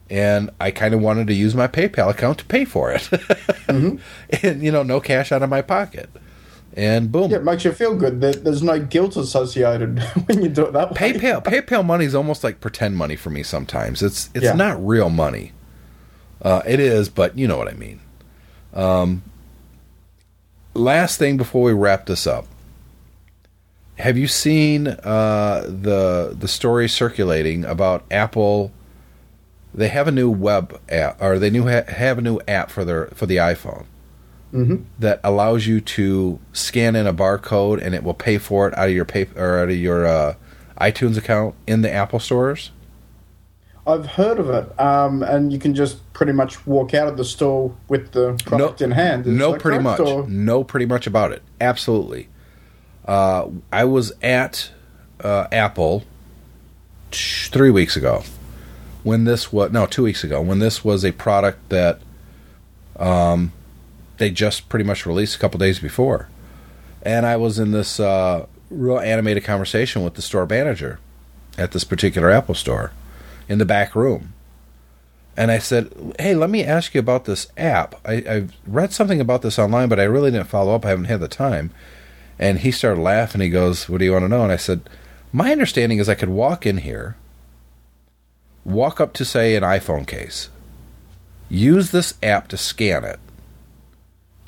Speaker 2: And I kind of wanted to use my PayPal account to pay for it. mm-hmm. And you know, no cash out of my pocket. And boom.
Speaker 3: Yeah, it makes you feel good. There's no guilt associated when you do it that
Speaker 2: way. PayPal PayPal money is almost like pretend money for me sometimes. It's it's yeah. not real money. Uh, it is, but you know what I mean. Um, last thing before we wrap this up. Have you seen uh, the the story circulating about Apple? They have a new web app, or they new ha- have a new app for their for the iPhone
Speaker 3: mm-hmm.
Speaker 2: that allows you to scan in a barcode and it will pay for it out of your pay or out of your uh, iTunes account in the Apple stores.
Speaker 3: I've heard of it, um, and you can just pretty much walk out of the store with the product
Speaker 2: no,
Speaker 3: in hand.
Speaker 2: Is no, pretty much. Or? No, pretty much about it. Absolutely. Uh, I was at uh, Apple three weeks ago when this was no two weeks ago when this was a product that um, they just pretty much released a couple days before, and I was in this uh, real animated conversation with the store manager at this particular Apple store in the back room. And I said, Hey, let me ask you about this app. I, I read something about this online, but I really didn't follow up. I haven't had the time. And he started laughing. He goes, What do you want to know? And I said, My understanding is I could walk in here, walk up to, say, an iPhone case, use this app to scan it,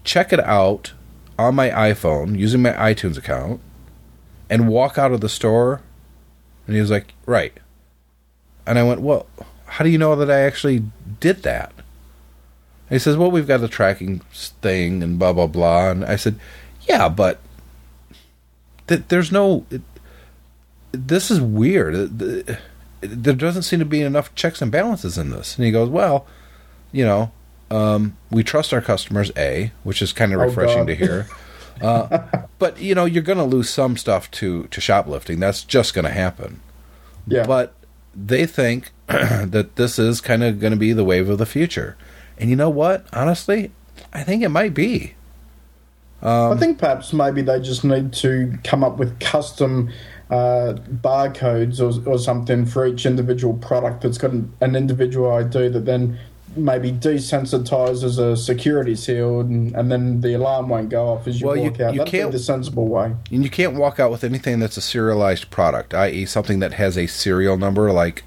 Speaker 2: check it out on my iPhone using my iTunes account, and walk out of the store. And he was like, Right. And I went, Well, how do you know that I actually did that? And he says, Well, we've got a tracking thing and blah, blah, blah. And I said, Yeah, but th- there's no. It, this is weird. There doesn't seem to be enough checks and balances in this. And he goes, Well, you know, um, we trust our customers, A, which is kind of oh, refreshing to hear. Uh, but, you know, you're going to lose some stuff to, to shoplifting. That's just going to happen.
Speaker 3: Yeah.
Speaker 2: But they think that this is kind of going to be the wave of the future. And you know what? Honestly, I think it might be.
Speaker 3: Um, I think perhaps maybe they just need to come up with custom uh, barcodes or, or something for each individual product that's got an, an individual ID that then maybe desensitizes a security seal and, and, then the alarm won't go off as you well, walk you, out. You That'd can't, the sensible way.
Speaker 2: And you can't walk out with anything that's a serialized product, i.e., something that has a serial number, like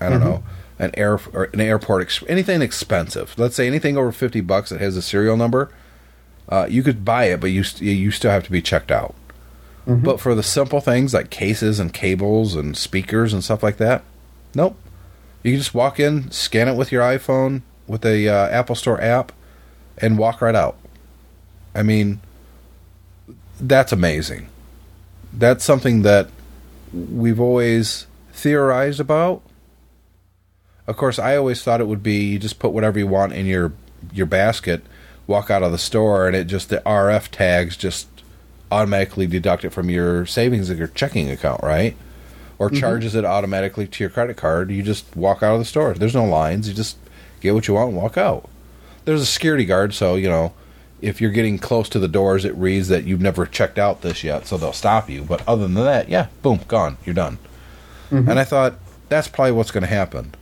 Speaker 2: I don't mm-hmm. know, an air or an airport, anything expensive. Let's say anything over fifty bucks that has a serial number. Uh, you could buy it, but you you still have to be checked out. Mm-hmm. But for the simple things like cases and cables and speakers and stuff like that, nope. You can just walk in, scan it with your iPhone with a uh, Apple Store app, and walk right out. I mean, that's amazing. That's something that we've always theorized about. Of course, I always thought it would be you just put whatever you want in your your basket, walk out of the store, and it just the RF tags just automatically deduct it from your savings or your checking account, right? Or mm-hmm. charges it automatically to your credit card. You just walk out of the store. There's no lines. You just get what you want and walk out. There's a security guard, so you know if you're getting close to the doors, it reads that you've never checked out this yet, so they'll stop you. But other than that, yeah, boom, gone. You're done. Mm-hmm. And I thought that's probably what's going to happen.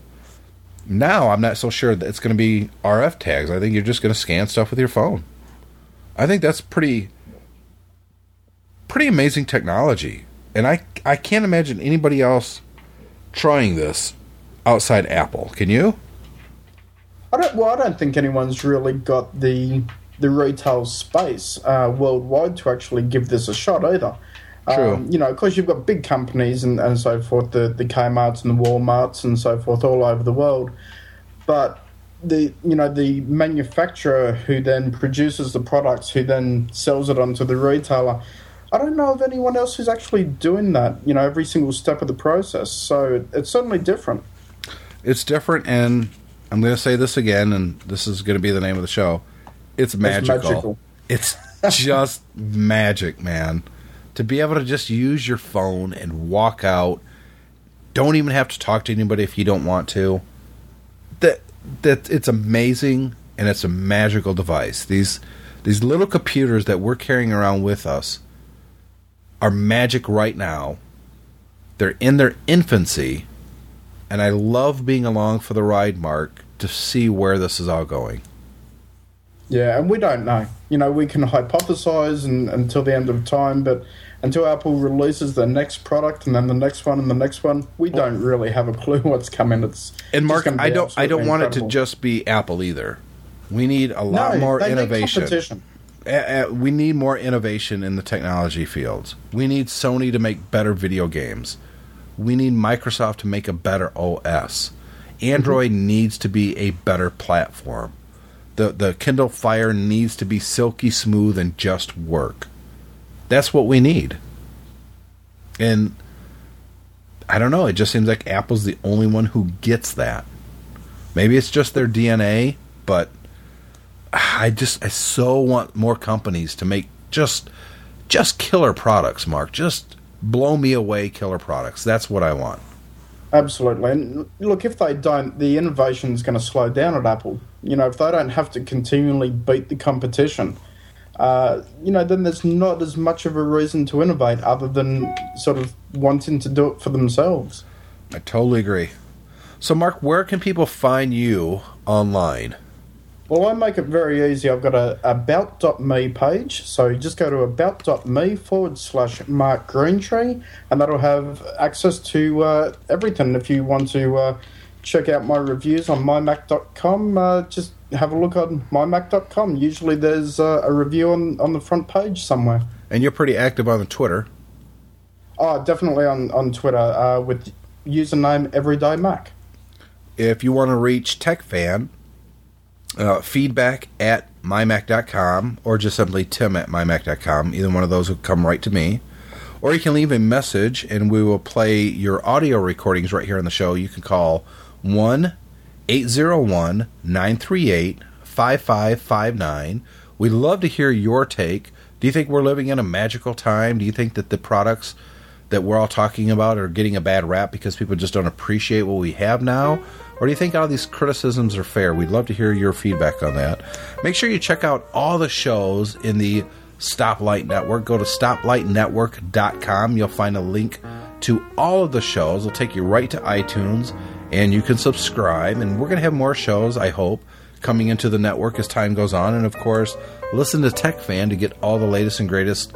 Speaker 2: Now, I'm not so sure that it's going to be RF tags. I think you're just going to scan stuff with your phone. I think that's pretty pretty amazing technology. And I I can't imagine anybody else trying this outside Apple. Can you?
Speaker 3: I don't. Well, I don't think anyone's really got the the retail space uh, worldwide to actually give this a shot either.
Speaker 2: True.
Speaker 3: Um, you know, because you've got big companies and, and so forth, the the Kmart's and the Walmarts and so forth all over the world, but the you know the manufacturer who then produces the products, who then sells it onto the retailer. I don't know of anyone else who's actually doing that. You know, every single step of the process. So it's certainly different.
Speaker 2: It's different, and I'm going to say this again, and this is going to be the name of the show. It's magical.
Speaker 3: magical.
Speaker 2: It's just magic, man. To be able to just use your phone and walk out, don't even have to talk to anybody if you don't want to. That that it's amazing and it's a magical device. These these little computers that we're carrying around with us are magic right now. They're in their infancy, and I love being along for the ride, Mark, to see where this is all going.
Speaker 3: Yeah, and we don't know. You know, we can hypothesize and, until the end of time, but until Apple releases the next product and then the next one and the next one, we don't really have a clue what's coming. It's
Speaker 2: And Mark, I don't, I don't want it to just be Apple either. We need a lot
Speaker 3: no,
Speaker 2: more innovation.
Speaker 3: competition.
Speaker 2: We need more innovation in the technology fields. We need Sony to make better video games. We need Microsoft to make a better OS. Android mm-hmm. needs to be a better platform. The the Kindle Fire needs to be silky smooth and just work. That's what we need. And I don't know, it just seems like Apple's the only one who gets that. Maybe it's just their DNA, but I just I so want more companies to make just just killer products, Mark. Just blow me away killer products. That's what I want.
Speaker 3: Absolutely. And look, if they don't, the innovation is going to slow down at Apple. You know, if they don't have to continually beat the competition, uh, you know, then there's not as much of a reason to innovate other than sort of wanting to do it for themselves.
Speaker 2: I totally agree. So Mark, where can people find you online?
Speaker 3: Well, I make it very easy. I've got a about.me page. So you just go to about.me forward slash Mark Greentree, and that'll have access to uh, everything. If you want to uh, check out my reviews on mymac.com, uh, just have a look on mymac.com. Usually there's uh, a review on, on the front page somewhere.
Speaker 2: And you're pretty active on Twitter.
Speaker 3: Oh, definitely on, on Twitter uh, with username EverydayMac.
Speaker 2: If you want to reach TechFan, uh, feedback at mymac.com or just simply tim at mymac.com. Either one of those will come right to me. Or you can leave a message and we will play your audio recordings right here on the show. You can call 1 801 938 5559. We'd love to hear your take. Do you think we're living in a magical time? Do you think that the products that we're all talking about are getting a bad rap because people just don't appreciate what we have now? Or do you think all these criticisms are fair? We'd love to hear your feedback on that. Make sure you check out all the shows in the Stoplight Network. Go to stoplightnetwork.com. You'll find a link to all of the shows. It'll take you right to iTunes and you can subscribe. And we're going to have more shows, I hope, coming into the network as time goes on. And of course, listen to TechFan to get all the latest and greatest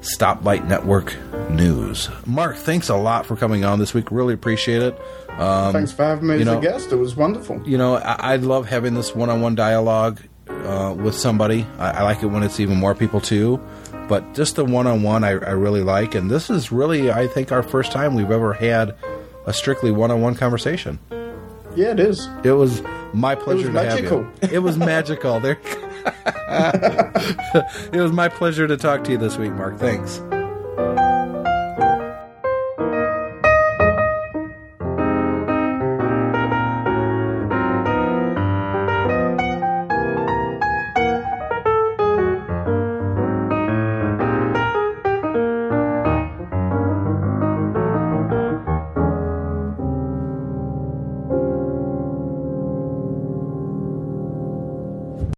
Speaker 2: Stoplight Network news. Mark, thanks a lot for coming on this week. Really appreciate it. Um,
Speaker 3: Thanks for having me
Speaker 2: you
Speaker 3: as a guest. It was wonderful.
Speaker 2: you know, I, I love having this one-on-one dialogue uh, with somebody. I, I like it when it's even more people too, but just the one-on-one I, I really like. And this is really, I think, our first time we've ever had a strictly one-on-one conversation.
Speaker 3: Yeah, it is.
Speaker 2: It was my pleasure to
Speaker 3: magical.
Speaker 2: have you. It was magical. There. it was my pleasure to talk to you this week, Mark. Thanks.